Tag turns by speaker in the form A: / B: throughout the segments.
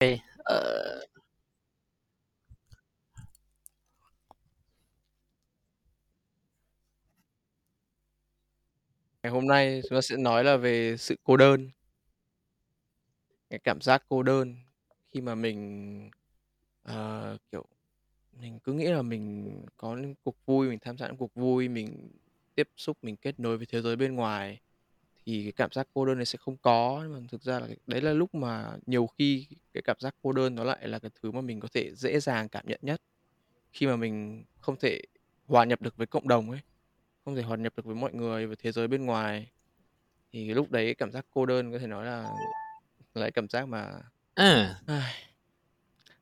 A: Ê, ờ.
B: Ngày hôm nay chúng ta sẽ nói là về sự cô đơn. Cái cảm giác cô đơn khi mà mình, ờ, kiểu, mình cứ nghĩ là mình có những cuộc vui, mình tham gia những cuộc vui, mình tiếp xúc, mình kết nối với thế giới bên ngoài, thì cái cảm giác cô đơn này sẽ không có. Nhưng mà thực ra là đấy là lúc mà nhiều khi cái cảm giác cô đơn nó lại là cái thứ mà mình có thể dễ dàng cảm nhận nhất, khi mà mình không thể hòa nhập được với cộng đồng ấy, không thể hòa nhập được với mọi người, với thế giới bên ngoài. Thì lúc đấy cảm giác cô đơn có thể nói là là cái cảm giác mà
A: Ờ.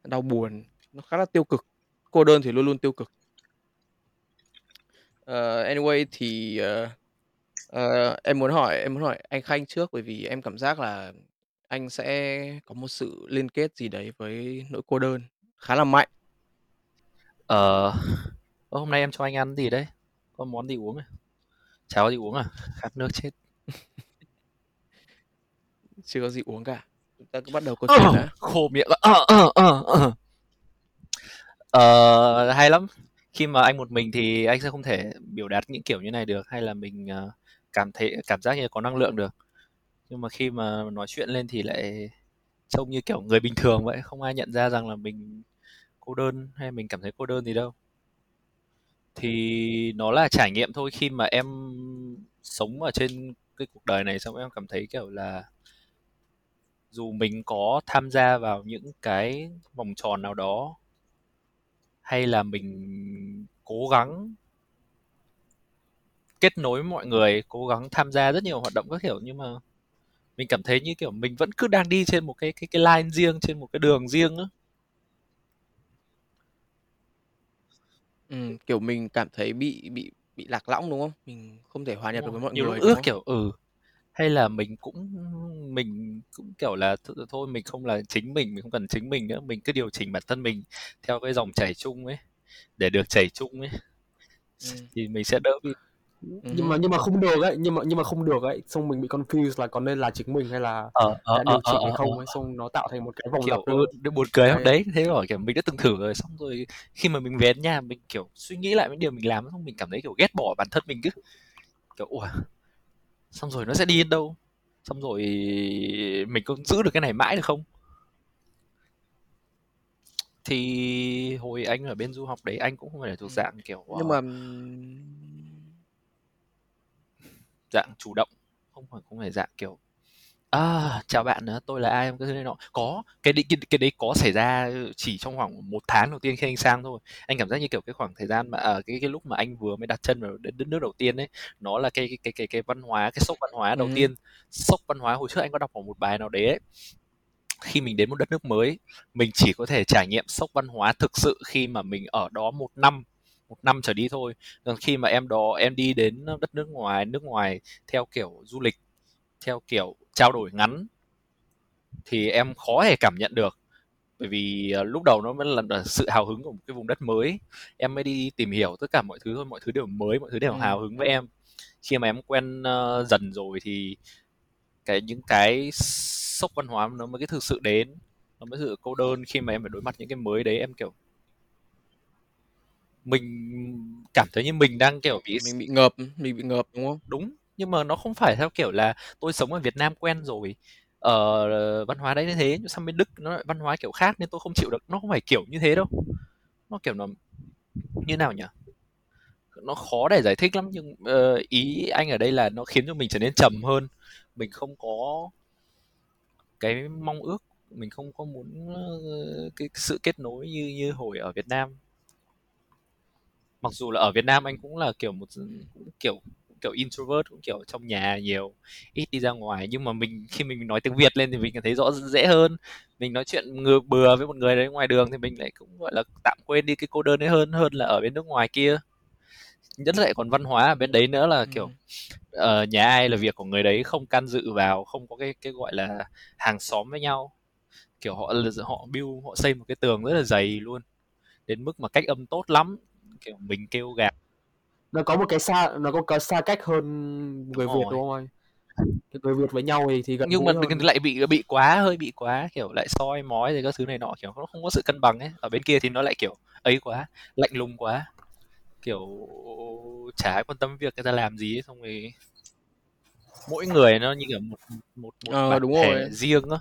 B: đau buồn, nó khá là tiêu cực. Cô đơn thì luôn luôn tiêu cực. Ờ, anyway thì, ờ, ờ, em muốn hỏi em muốn hỏi anh Khanh trước, bởi vì em cảm giác là anh sẽ có một sự liên kết gì đấy với nỗi cô đơn khá là mạnh.
A: Ờ, ơ, hôm nay em cho anh ăn gì đấy? Có món gì uống à? Có gì uống à? Khát nước chết.
B: Chưa có gì uống cả. Chúng ta cứ bắt đầu câu
A: Ờ,
B: chuyện đã.
A: khô miệng quá. Ờ, ờ, ờ, ờ. Ờ, hay lắm. Khi mà anh một mình thì anh sẽ không thể biểu đạt những kiểu như này được, hay là mình, ờ, cảm thấy cảm giác như có năng lượng được. Nhưng mà khi mà nói chuyện lên thì lại trông như kiểu người bình thường vậy, không ai nhận ra rằng là mình cô đơn hay mình cảm thấy cô đơn gì đâu. Thì nó là trải nghiệm thôi, khi mà em sống ở trên cái cuộc đời này xong em cảm thấy, kiểu là dù mình có tham gia vào những cái vòng tròn nào đó hay là mình cố gắng kết nối mọi người, cố gắng tham gia rất nhiều hoạt động các kiểu nhưng mà mình cảm thấy như kiểu mình vẫn cứ đang đi trên một cái cái cái line riêng, trên một cái đường riêng á.
B: Ừm, kiểu, mình cảm thấy bị bị bị lạc lõng, đúng không? Mình không thể hòa
A: Đúng
B: nhập được
A: rồi,
B: với mọi
A: nhiều lúc
B: người, đúng
A: ước
B: không?
A: kiểu, ừ, hay là mình cũng mình cũng, kiểu là, th thôi mình không là chính mình, mình không cần chính mình nữa, mình cứ điều chỉnh bản thân mình theo cái dòng chảy chung ấy, để được chảy chung ấy,
B: Ừm.
A: thì mình sẽ đỡ bị
C: Nhưng mà
B: hứm.
C: nhưng mà không được ấy, nhưng mà nhưng mà không được ấy, xong mình bị confused là có nên là chính mình hay là
A: Ờ, ờ,
C: đã
A: ờ,
C: điều
A: ờ,
C: chỉnh hay
A: ờ,
C: không
A: ờ.
C: ấy, xong nó tạo thành một cái vòng lặp
A: Kiểu, ừ,
C: nữa.
A: buồn cười lắm.
C: Đấy.
A: Đấy, thế bảo, kiểu, mình đã từng thử rồi, xong rồi khi mà mình về nhà mình, kiểu, suy nghĩ lại những điều mình làm xong mình cảm thấy, kiểu, ghét bỏ bản thân mình chứ. Kiểu, uầy, xong rồi nó sẽ đi đến đâu? Xong rồi mình có giữ được cái này mãi được không? Thì hồi anh ở bên du học đấy anh cũng không phải là thuộc
B: Ừm,
A: dạng, kiểu,
B: nhưng
A: ờ
B: mà, ừm
A: dạng chủ động, không phải không phải dạng, kiểu, "À, chào bạn, tôi là ai" các thứ này nọ. Có, cái đấy cái cái đấy có xảy ra chỉ trong khoảng 1 tháng đầu tiên khi anh sang thôi. Anh cảm giác như, kiểu, cái khoảng thời gian mà, ờ, cái cái lúc mà anh vừa mới đặt chân vào đến đất nước đầu tiên ấy, nó là cái cái cái cái văn hóa, cái sốc văn hóa đầu
B: hứm.
A: tiên. Sốc văn hóa hồi trước anh có đọc ở một bài nào đấy ấy, khi mình đến một đất nước mới, mình chỉ có thể trải nghiệm sốc văn hóa thực sự khi mà mình ở đó 1 năm, 1 năm trở đi thôi. Còn khi mà em đó em đi đến đất nước ngoài nước ngoài theo kiểu du lịch, theo kiểu trao đổi ngắn thì em khó thể cảm nhận được. Bởi vì, ờ, lúc đầu nó vẫn là sự hào hứng của một cái vùng đất mới, em mới đi tìm hiểu tất cả mọi thứ thôi, mọi thứ đều mới, mọi thứ đều
B: Ừm.
A: hào hứng với em. Khi mà em quen, ơ, dần rồi thì cái những cái sốc văn hóa nó mới cái thực sự đến, nó mới sự cô đơn khi mà em phải đối mặt những cái mới đấy, em, kiểu mình cảm thấy như mình đang, kiểu, bị
B: Mình bị ngợp, mình bị ngợp, đúng không?
A: Đúng, nhưng mà nó không phải theo kiểu là tôi sống ở Việt Nam quen rồi, ờ, văn hóa đấy như thế, sang bên Đức nó lại văn hóa kiểu khác nên tôi không chịu được, nó không phải kiểu như thế đâu. Nó, kiểu, là như nào nhỉ? Nó khó để giải thích lắm nhưng, ờ, ý anh ở đây là nó khiến cho mình trở nên trầm hơn, mình không có cái mong ước, mình không có muốn, ơ, cái sự kết nối như như hồi ở Việt Nam. Mặc dù là ở Việt Nam anh cũng là, kiểu, một kiểu, kiểu, introvert, cũng, kiểu, trong nhà nhiều, ít đi ra ngoài, nhưng mà mình khi mình nói tiếng Việt lên thì mình cảm thấy rõ dễ hơn. Mình nói chuyện ngừa bừa với một người đấy ngoài đường thì mình lại cũng, gọi là, tạm quên đi cái cô đơn đấy hơn hơn là ở bên nước ngoài kia. Nhất lại còn văn hóa ở bên đấy nữa là, kiểu,
B: Ừm.
A: ờ, nhà ai là việc của người đấy, không can dự vào, không có cái cái, gọi là, hàng xóm với nhau. Kiểu, họ họ build họ xây một cái tường rất là dày luôn, đến mức mà cách âm tốt lắm, kiểu, mình kêu gào
C: Nó có một cái xa nó có cái xa cách hơn
A: Đúng
C: người Việt,
A: rồi.
C: đúng không anh? cái người Việt với nhau thì thì gần
A: nhưng mà
C: hơn.
A: lại bị bị quá hơi bị quá kiểu lại soi mói rồi các thứ này nọ kiểu nó không có sự cân bằng ấy ở bên kia thì nó lại kiểu ấy quá lạnh lùng quá kiểu chả ai quan tâm việc người ta làm gì ấy, xong rồi mỗi người nó như kiểu một một một
B: Ờ,
A: bản
B: đúng
A: thể
B: rồi.
A: riêng á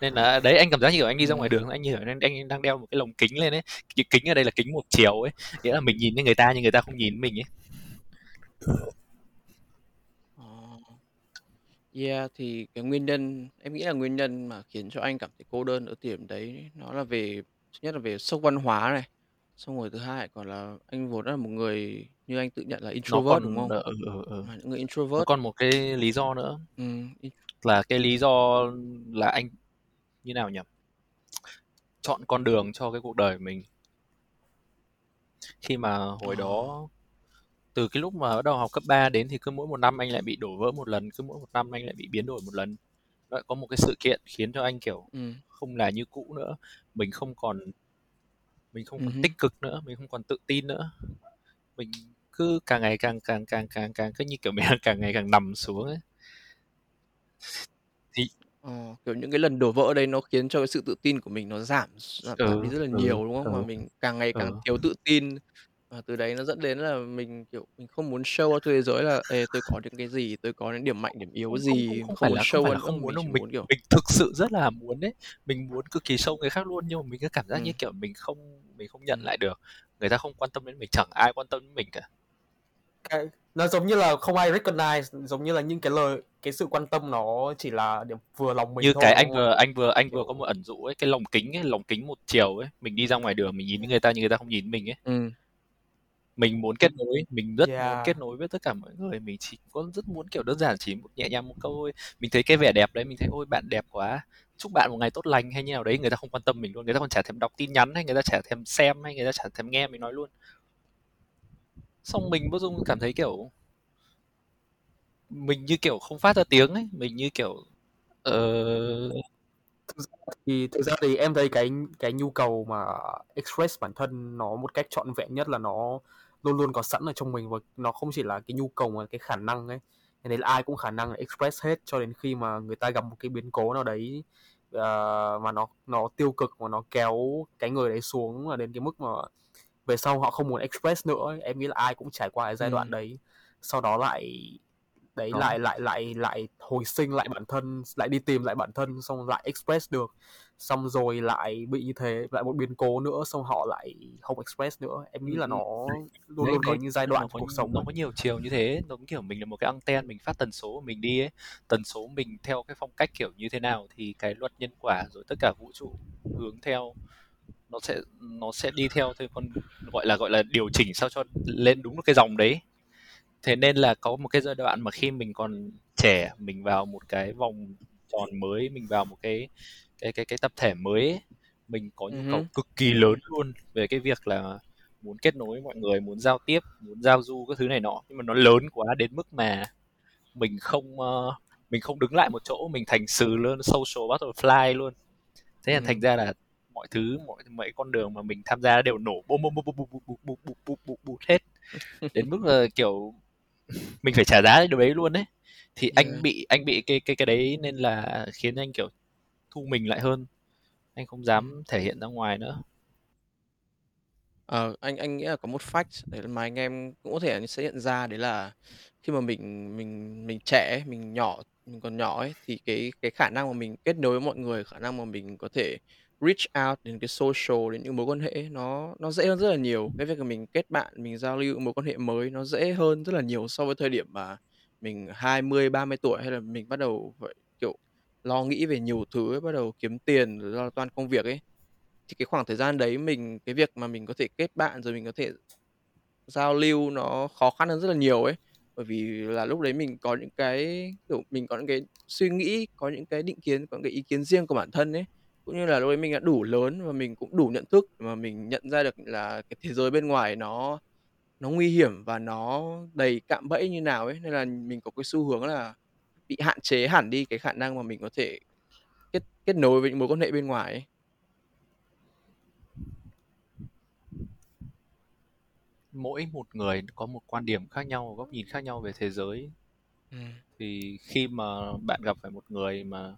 A: nên là đấy anh cảm giác như kiểu anh đi ra
B: Ừ.
A: ngoài đường anh như kiểu anh, anh đang đeo một cái lồng kính lên ấy cái kính ở đây là kính một chiều ấy nghĩa là mình nhìn thấy người ta nhưng người ta không nhìn mình ấy
B: Ờ. Yeah, thì cái nguyên nhân em nghĩ là nguyên nhân mà khiến cho anh cảm thấy cô đơn ở điểm đấy nó là về thứ nhất là về sốc văn hóa này, xong rồi thứ hai còn là anh vốn là một người như anh tự nhận là
A: nó
B: introvert đúng
A: còn
B: không?
A: ừ, ừ, ừ.
B: Mà những người
A: nó
B: introvert
A: còn một cái lý do nữa
B: in
A: là cái lý do là anh như nào nhỉ? Chọn con đường cho cái cuộc đời của mình. Khi mà hồi đó từ cái lúc mà bắt đầu học cấp 3 đến thì cứ mỗi một năm anh lại bị đổ vỡ một lần cứ mỗi một năm anh lại bị biến đổi một lần. Nó có một cái sự kiện khiến cho anh kiểu
B: Ừm.
A: không là như cũ nữa. Mình không còn mình không còn
B: hứm.
A: tích cực nữa mình không còn tự tin nữa. Mình cứ càng ngày càng càng càng càng càng cứ như kiểu mình càng ngày càng nằm xuống ấy
B: Ờ, kiểu, những cái lần đổ vỡ đấy nó khiến cho cái sự tự tin của mình nó giảm giảm giảm đi
A: ừ
B: rất là
A: ừ
B: nhiều, đúng không?
A: Ừ
B: mình càng ngày càng
A: ừ
B: thiếu tự tin, và từ đấy nó dẫn đến là mình, kiểu, mình không muốn show ra cho thế giới là "Ê, tôi có những cái gì, tôi có những điểm mạnh, điểm yếu
A: không không không
B: gì."
A: không
B: Không
A: phải
B: muốn
A: là không
B: show
A: phải
B: ra
A: là
B: nữa,
A: không
B: mà
A: muốn
B: mình
A: đâu
B: chỉ
A: mình
B: muốn, kiểu
A: mình thực sự rất là muốn đấy mình muốn cực kỳ show người khác luôn nhưng mà mình cứ cảm giác như
B: Ừm.
A: kiểu mình không mình không nhận lại được người ta không quan tâm đến mình chẳng ai quan tâm đến mình cả
C: Cái nó giống như là không ai recognize, giống như là những cái lời cái sự quan tâm nó chỉ là điểm vừa lòng mình
A: như
C: thôi,
A: cái anh vừa anh vừa anh vừa có một ẩn dụ ấy cái lồng kính ấy lồng kính một chiều ấy. Mình đi ra ngoài đường mình nhìn người ta nhưng người ta không nhìn mình ấy.
B: Ừm.
A: mình muốn kết nối mình rất muốn
C: yeah.
A: kết nối với tất cả mọi người. Mình chỉ có rất muốn kiểu đơn giản chỉ một nhẹ nhàng một câu thôi. Mình thấy cái vẻ đẹp đấy mình thấy ôi bạn đẹp quá. Chúc bạn một ngày tốt lành. Hay như nào đấy người ta không quan tâm mình luôn. Người ta còn chả thèm đọc tin nhắn hay người ta chả thèm xem hay người ta chả thèm nghe mình nói luôn xong mình bỗng dưng cảm thấy kiểu mình như kiểu không phát ra tiếng ấy mình như kiểu ờ
C: thì thực ra thì em thấy cái cái nhu cầu mà express bản thân nó một cách trọn vẹn nhất là nó luôn luôn có sẵn ở trong mình và nó không chỉ là cái nhu cầu mà cái khả năng ấy. Thế nên là ai cũng khả năng express hết cho đến khi mà người ta gặp một cái biến cố nào đấy uh, mà nó nó tiêu cực mà nó kéo cái người đấy xuống là đến cái mức mà về sau họ không muốn express nữa em nghĩ là ai cũng trải qua cái giai đoạn
B: Ừm.
C: đấy. Sau đó lại đấy
A: Đó.
C: lại lại lại lại hồi sinh lại bản thân lại đi tìm lại bản thân xong lại express được. Xong rồi lại bị như thế lại một biến cố nữa xong họ lại không express nữa. Em nghĩ là
A: Ừm,
C: nó luôn luôn có những giai đoạn
A: có
C: cuộc sống
A: nó có nhiều chiều như thế. Giống kiểu mình là một cái anten mình phát tần số của mình đi ấy. Tần số mình theo cái phong cách kiểu như thế nào thì cái luật nhân quả rồi tất cả vũ trụ hướng theo nó sẽ nó sẽ đi theo theo con gọi là gọi là điều chỉnh sao cho lên đúng cái dòng đấy thế nên là có một cái giai đoạn mà khi mình còn trẻ mình vào một cái vòng tròn mới mình vào một cái cái cái cái tập thể mới ấy, mình có nhu cầu
B: hứm.
A: cực kỳ lớn luôn về cái việc là muốn kết nối với mọi người muốn giao tiếp muốn giao du các thứ này nọ nhưng mà nó lớn quá đến mức mà mình không ờ, mình không đứng lại một chỗ mình thành sự luôn social butterfly luôn thế là thành
B: Ừm.
A: ra là mọi thứ mọi mọi con đường mà mình tham gia đều nổ bôm bôm bôm bôm bôm bôm bôm bôm bôm hết đến mức là kiểu mình phải trả giá điều đấy luôn đấy thì anh
B: Yeah.
A: bị anh bị cái cái cái đấy nên là khiến anh kiểu thu mình lại hơn anh không dám thể hiện ra ngoài nữa
B: Ờ, anh anh nghĩ là có một fact để mà anh em cũng có thể sẽ nhận ra đấy là khi mà mình mình mình trẻ mình nhỏ mình còn nhỏ ấy, thì cái cái khả năng mà mình kết nối với mọi người, khả năng mà mình có thể reach out đến cái social, đến những mối quan hệ nó nó dễ hơn rất là nhiều. Cái việc mà mình kết bạn, mình giao lưu mối quan hệ mới nó dễ hơn rất là nhiều so với thời điểm mà mình 20, 30 tuổi hay là mình bắt đầu phải, kiểu, lo nghĩ về nhiều thứ ấy, bắt đầu kiếm tiền rồi lo toan công việc ấy. Thì cái khoảng thời gian đấy mình cái việc mà mình có thể kết bạn rồi mình có thể giao lưu nó khó khăn hơn rất là nhiều ấy. Bởi vì là lúc đấy mình có những cái, kiểu, mình có những cái suy nghĩ, có những cái định kiến, có những cái ý kiến riêng của bản thân ấy. Cũng như là lúc đấy mình đã đủ lớn và mình cũng đủ nhận thức mà mình nhận ra được là cái thế giới bên ngoài nó nó nguy hiểm và nó đầy cạm bẫy như nào ấy. Nên là mình có cái xu hướng là bị hạn chế hẳn đi cái khả năng mà mình có thể kết kết nối với những mối quan hệ bên ngoài ấy.
A: mỗi một người có một quan điểm khác nhau, góc nhìn khác nhau về thế giới
B: Ừm.
A: Thì khi mà bạn gặp phải một người mà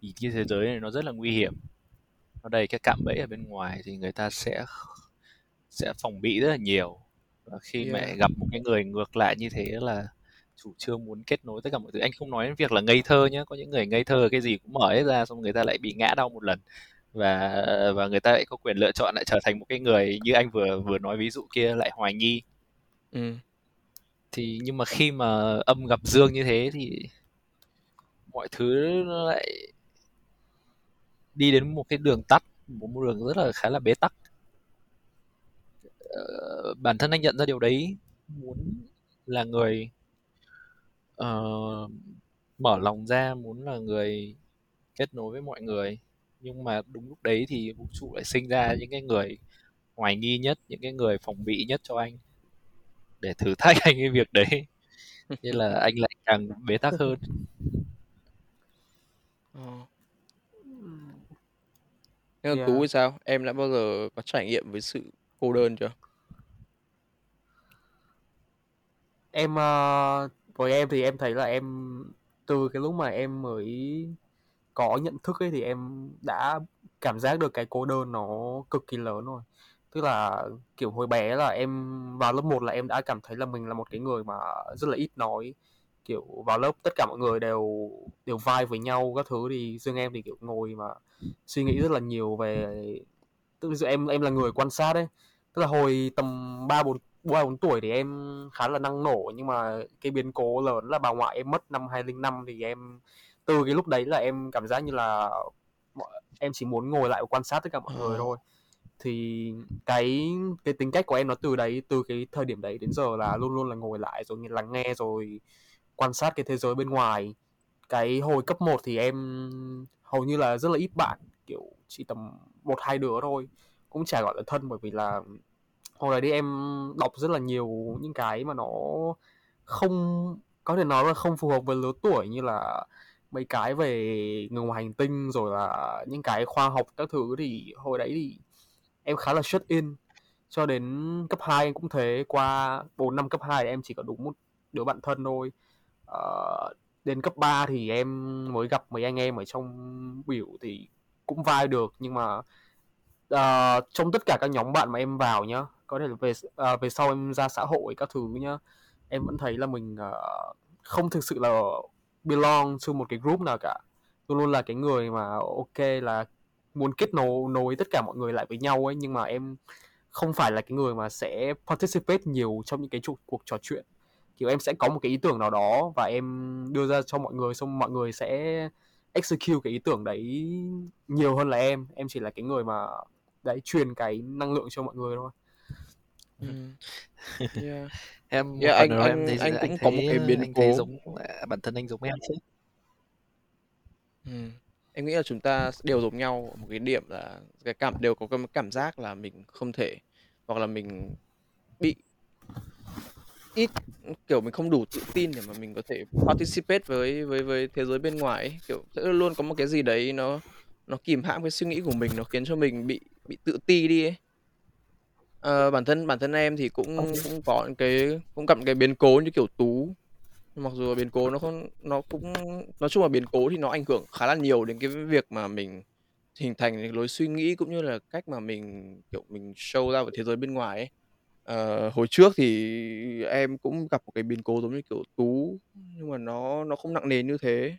A: nhìn cái thế giới này nó rất là nguy hiểm, nó đầy cái cạm bẫy ở bên ngoài thì người ta sẽ sẽ phòng bị rất là nhiều. Và khi mẹ
B: Yeah.
A: gặp một cái người ngược lại như thế là chủ trương muốn kết nối tất cả mọi thứ. Anh không nói đến việc là ngây thơ nhá, có những người ngây thơ cái gì cũng mở hết ra xong người ta lại bị ngã đau một lần. Và và người ta lại có quyền lựa chọn lại trở thành một cái người như anh vừa vừa nói ví dụ kia lại hoài nghi.
B: Ừm.
A: Thì nhưng mà khi mà âm gặp dương như thế thì mọi thứ nó lại đi đến một cái đường tắt, một đường rất là khá là bế tắc. Ờ, bản thân anh nhận ra điều đấy, muốn là người uh, mở lòng ra, muốn là người kết nối với mọi người. Nhưng mà đúng lúc đấy thì vũ trụ lại sinh ra những cái người hoài nghi nhất, những cái người phòng bị nhất cho anh để thử thách anh cái việc đấy. Nên là anh lại càng bế tắc hơn.
B: Ờ. Nhưng mà Tú
C: Yeah.
B: thì sao? Em đã bao giờ có trải nghiệm với sự cô đơn chưa?
C: Em ờ, với em thì em thấy là em từ cái lúc mà em mới có nhận thức ấy thì em đã cảm giác được cái cô đơn nó cực kỳ lớn rồi. Tức là kiểu hồi bé là em vào lớp 1 là em đã cảm thấy là mình là một cái người mà rất là ít nói. Kiểu vào lớp tất cả mọi người đều đều vibe với nhau các thứ thì riêng em thì kiểu ngồi mà suy nghĩ rất là nhiều về tức là em em là người quan sát ấy. Tức là hồi tầm 3 4 3 4 tuổi thì em khá là năng nổ nhưng mà cái biến cố lớn là bà ngoại em mất năm 2005 thì em từ cái lúc đấy là em cảm giác như là em chỉ muốn ngồi lại và quan sát tất cả mọi người
B: Ờ.
C: thôi thì cái cái tính cách của em nó từ đấy từ cái thời điểm đấy đến giờ là luôn luôn là ngồi lại rồi lắng nghe rồi quan sát cái thế giới bên ngoài. Cái hồi cấp 1 thì em hầu như là rất là ít bạn, kiểu chỉ tầm một, hai đứa thôi. Cũng chả gọi là thân bởi vì là hồi đấy đi em đọc rất là nhiều những cái mà nó không, có thể nói là không phù hợp với lứa tuổi như là mấy cái về người ngoài hành tinh rồi là những cái khoa học các thứ. Thì hồi đấy thì em khá là shut in. Cho đến cấp 2 em cũng thế, qua 4 năm cấp 2 em chỉ có đúng một đứa bạn thân thôi. Ờ, Đến cấp 3 thì em mới gặp mấy anh em ở trong biểu thì cũng vai được nhưng mà uh, trong tất cả các nhóm bạn mà em vào nhá có thể là về uh, về sau em ra xã hội các thứ nhá em vẫn thấy là mình uh, không thực sự là belong to một cái group nào cả. Luôn luôn là cái người mà ok là muốn kết nối nối tất cả mọi người lại với nhau ấy nhưng mà em không phải là cái người mà sẽ participate nhiều trong những cái cuộc trò chuyện kiểu em sẽ có một cái ý tưởng nào đó và em đưa ra cho mọi người xong mọi người sẽ execute cái ý tưởng đấy nhiều hơn là em em chỉ là cái người mà đấy truyền cái năng lượng cho mọi người thôi
B: Ừm. Yeah.
A: Em
B: Yeah, anh
A: đó em
B: anh
A: thấy
B: anh
A: anh
B: cũng có một
A: thấy
B: cái biến
A: anh thấy
B: cố.
A: giống bản thân anh giống em chứ.
B: Ừm. Em nghĩ là chúng ta đều giống nhau ở một cái điểm là cái cảm đều có cái cảm giác là mình không thể hoặc là mình bị ít kiểu mình không đủ tự tin để mà mình có thể participate với với với thế giới bên ngoài ấy. Kiểu sẽ luôn có một cái gì đấy nó nó kìm hãm cái suy nghĩ của mình, nó khiến cho mình bị bị tự ti đi ấy. Ờ, bản thân bản thân em thì cũng cũng có những cái cũng gặp những cái biến cố như kiểu Tú. Mặc dù là biến cố nó không nó cũng nói chung là biến cố thì nó ảnh hưởng khá là nhiều đến cái việc mà mình hình thành cái lối suy nghĩ cũng như là cách mà mình, kiểu, mình show ra với thế giới bên ngoài ấy. Ờ, hồi trước thì em cũng gặp một cái biến cố giống như kiểu Tú, nhưng mà nó nó không nặng nề như thế.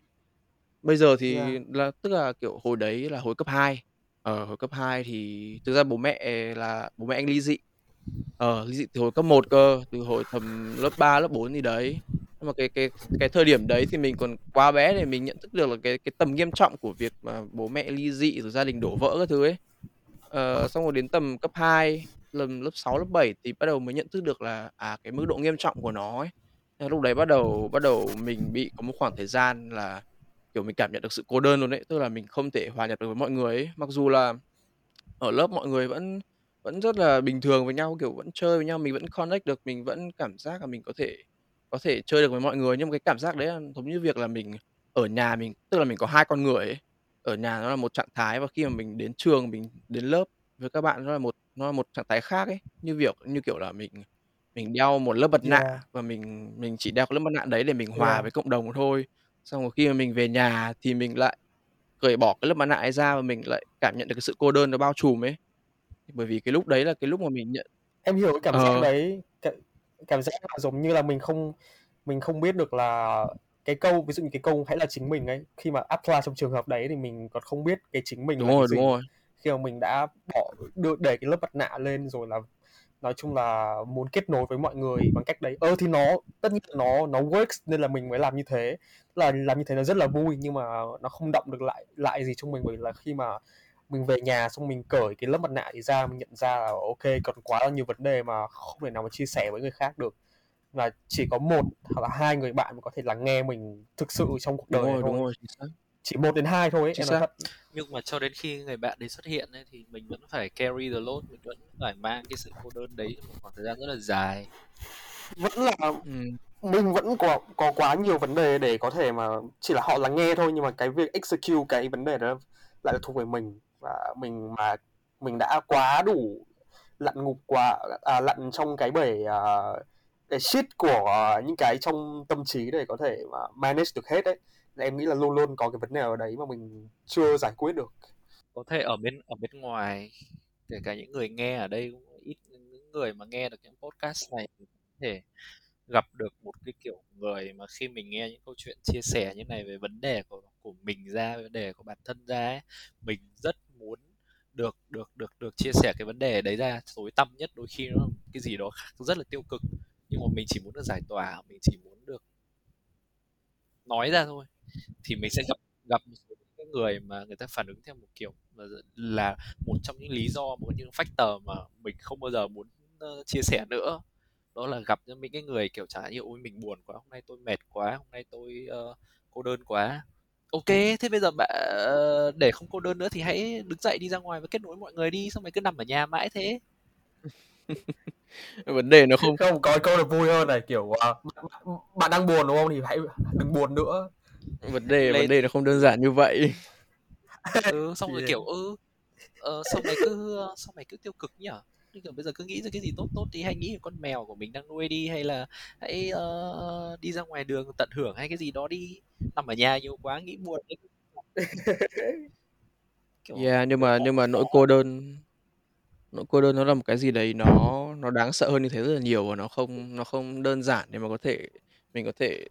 B: Bây giờ thì
C: yeah
B: là tức là, kiểu, hồi đấy là hồi cấp 2, ờ, hồi cấp 2 thì thực ra bố mẹ là bố mẹ anh ly dị. Ờ, ly dị từ hồi cấp 1 cơ, từ hồi tầm lớp 3, lớp 4 gì đấy. Nhưng mà cái cái cái thời điểm đấy thì mình còn quá bé để mình nhận thức được là cái cái tầm nghiêm trọng của việc mà bố mẹ ly dị rồi gia đình đổ vỡ các thứ ấy. Ờ, xong rồi đến tầm cấp 2, lần lớp 6, lớp 7 thì bắt đầu mới nhận thức được là, à, cái mức độ nghiêm trọng của nó ấy. Thế lúc đấy bắt đầu bắt đầu mình bị có một khoảng thời gian là, kiểu, mình cảm nhận được sự cô đơn luôn ấy, tức là mình không thể hòa nhập được với mọi người ấy. Mặc dù là ở lớp mọi người vẫn vẫn rất là bình thường với nhau, kiểu, vẫn chơi với nhau, mình vẫn connect được, mình vẫn cảm giác là mình có thể có thể chơi được với mọi người. Nhưng mà cái cảm giác đấy là giống như việc là mình ở nhà mình tức là mình có hai con người ấy. Ở nhà nó là một trạng thái và khi mà mình đến trường, mình đến lớp với các bạn nó là một nó là một trạng thái khác ấy. Như việc như kiểu là mình mình đeo một lớp mặt nạ
C: Yeah.
B: và mình mình chỉ đeo cái lớp mặt nạ đấy để mình hòa
C: Yeah.
B: với cộng đồng thôi. Xong rồi khi mà mình về nhà thì mình lại cởi bỏ cái lớp mặt nạ ấy ra và mình lại cảm nhận được cái sự cô đơn nó bao trùm ấy. Bởi vì cái lúc đấy là cái lúc mà mình nhận
C: Em hiểu cái cảm giác
B: Ờ.
C: đấy, cảm cảm giác là giống như là mình không mình không biết được là cái câu ví dụ như cái câu "hãy là chính mình" ấy, khi mà apply trong trường hợp đấy thì mình còn không biết cái chính mình
B: Đúng
C: là cái
B: rồi,
C: gì.
B: đúng rồi.
C: Khi mà mình đã bỏ đưa để cái lớp mặt nạ lên rồi là nói chung là muốn kết nối với mọi người bằng cách đấy. Ờ, thì nó tất nhiên là nó nó works nên là mình mới làm như thế. Là làm như thế nó rất là vui nhưng mà nó không động được lại lại gì trong mình bởi là khi mà mình về nhà xong mình cởi cái lớp mặt nạ ấy ra mình nhận ra là OK, còn quá là nhiều vấn đề mà không thể nào mà chia sẻ với người khác được. Và chỉ có một hoặc là hai người bạn có thể lắng nghe mình thực sự trong cuộc
B: Đúng
C: đời này
B: rồi, đúng rồi, chính xác.
C: Chỉ 1 đến 2 thôi ấy,
B: Chính
C: em nói thật.
A: Nhưng mà cho đến khi người bạn đấy xuất hiện ấy, thì mình vẫn phải carry the load, mình vẫn phải mang cái sự cô đơn đấy một khoảng thời gian rất là dài.
C: Vẫn là
B: Ừm.
C: mình vẫn có có quá nhiều vấn đề để có thể mà chỉ là họ lắng nghe thôi nhưng mà cái việc execute cái vấn đề đó lại là thuộc về mình và mình mà mình đã quá đủ lặn ngục quá à, lặn trong cái bể à, cái shit của những cái trong tâm trí để có thể mà manage được hết ấy. Em nghĩ là luôn luôn có cái vấn đề ở đấy mà mình chưa giải quyết được.
A: Có thể ở bên ở bên ngoài kể cả những người nghe ở đây cũng ít những người mà nghe được những podcast này thì có thể gặp được một cái kiểu người mà khi mình nghe những câu chuyện chia sẻ như này về vấn đề của của mình ra, vấn đề của bản thân ra ấy, mình rất muốn được được được được chia sẻ cái vấn đề đấy ra. Tối tăm nhất đôi khi nó cái gì đó rất là tiêu cực. Nhưng mà mình chỉ muốn được giải tỏa mình chỉ muốn được nói ra thôi thì mình sẽ gặp gặp một số cái người mà người ta phản ứng theo một kiểu mà là một trong những lý do một những factor mà mình không bao giờ muốn uh, chia sẻ nữa. Đó là gặp những cái người kiểu hạn như ôi mình buồn quá hôm nay tôi mệt quá hôm nay tôi uh, cô đơn quá. Ok thế bây giờ bạn uh, để không cô đơn nữa thì hãy đứng dậy đi ra ngoài và kết nối mọi người đi xong mày cứ nằm ở nhà mãi thế.
B: Vấn đề nó không
C: Không, có câu là vui hơn này kiểu uh, bạn đang buồn đúng không? Thì hãy đừng buồn nữa.
B: Vấn đề
A: Lên.
B: vấn đề nó không đơn giản như vậy.
A: ừ xong rồi
C: Thì-
A: kiểu ừ ờ, sao mày cứ sao mày cứ tiêu cực nhở kiểu bây giờ cứ nghĩ ra cái gì tốt tốt đi hay nghĩ về con mèo của mình đang nuôi đi hay là hãy ờ, đi ra ngoài đường tận hưởng hay cái gì đó đi nằm ở nhà nhiều quá nghĩ buồn đấy. kiểu
B: Yeah, nhưng mà nhưng mà nỗi cô đơn nỗi cô đơn nó là một cái gì đấy nó nó đáng sợ hơn như thế rất là nhiều và nó không nó không đơn giản để mà có thể mình có thể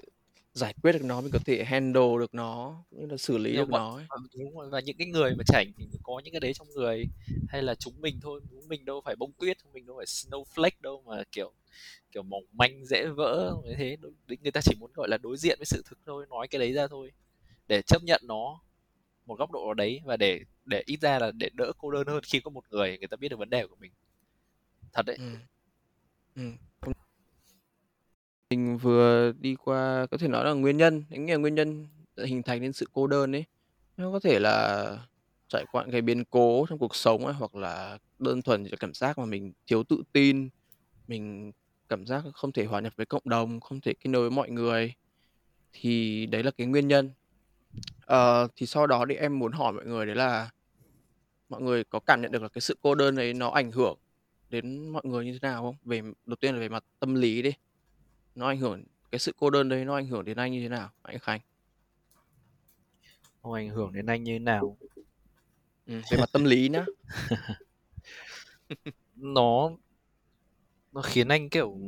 B: giải quyết được nó, mình có thể handle được nó cũng như là xử lý
A: Nhưng
B: được nó ấy.
A: Ờ, đúng rồi và những cái người mà trải có những cái đấy trong người hay là chúng mình thôi chúng mình đâu phải bông tuyết chúng mình đâu phải snowflake đâu mà kiểu kiểu mỏng manh dễ vỡ như thế Đối- người ta chỉ muốn gọi là đối diện với sự thực thôi nói cái đấy ra thôi để chấp nhận nó một góc độ nào đấy và để để ít ra là để đỡ cô đơn hơn khi có một người người ta biết được vấn đề của mình thật đấy
B: Ừ. Ừ. Mình vừa đi qua có thể nói là nguyên nhân, những cái nguyên nhân hình thành nên sự cô đơn ấy. Nó có thể là trải qua những cái biến cố trong cuộc sống ấy, hoặc là đơn thuần chỉ là cảm giác mà mình thiếu tự tin, mình cảm giác không thể hòa nhập với cộng đồng, không thể kết nối với mọi người. Thì đấy là cái nguyên nhân. Ờ, thì sau đó thì em muốn hỏi mọi người đấy là mọi người có cảm nhận được là cái sự cô đơn ấy nó ảnh hưởng đến mọi người như thế nào không? Về đầu tiên là về mặt tâm lý đi. Nó ảnh hưởng cái sự cô đơn đấy nó ảnh hưởng đến anh như thế nào, anh Khánh?
A: nó ảnh hưởng đến anh như thế nào
B: Ừ, về mặt tâm lý nhá.
A: nó nó khiến anh kiểu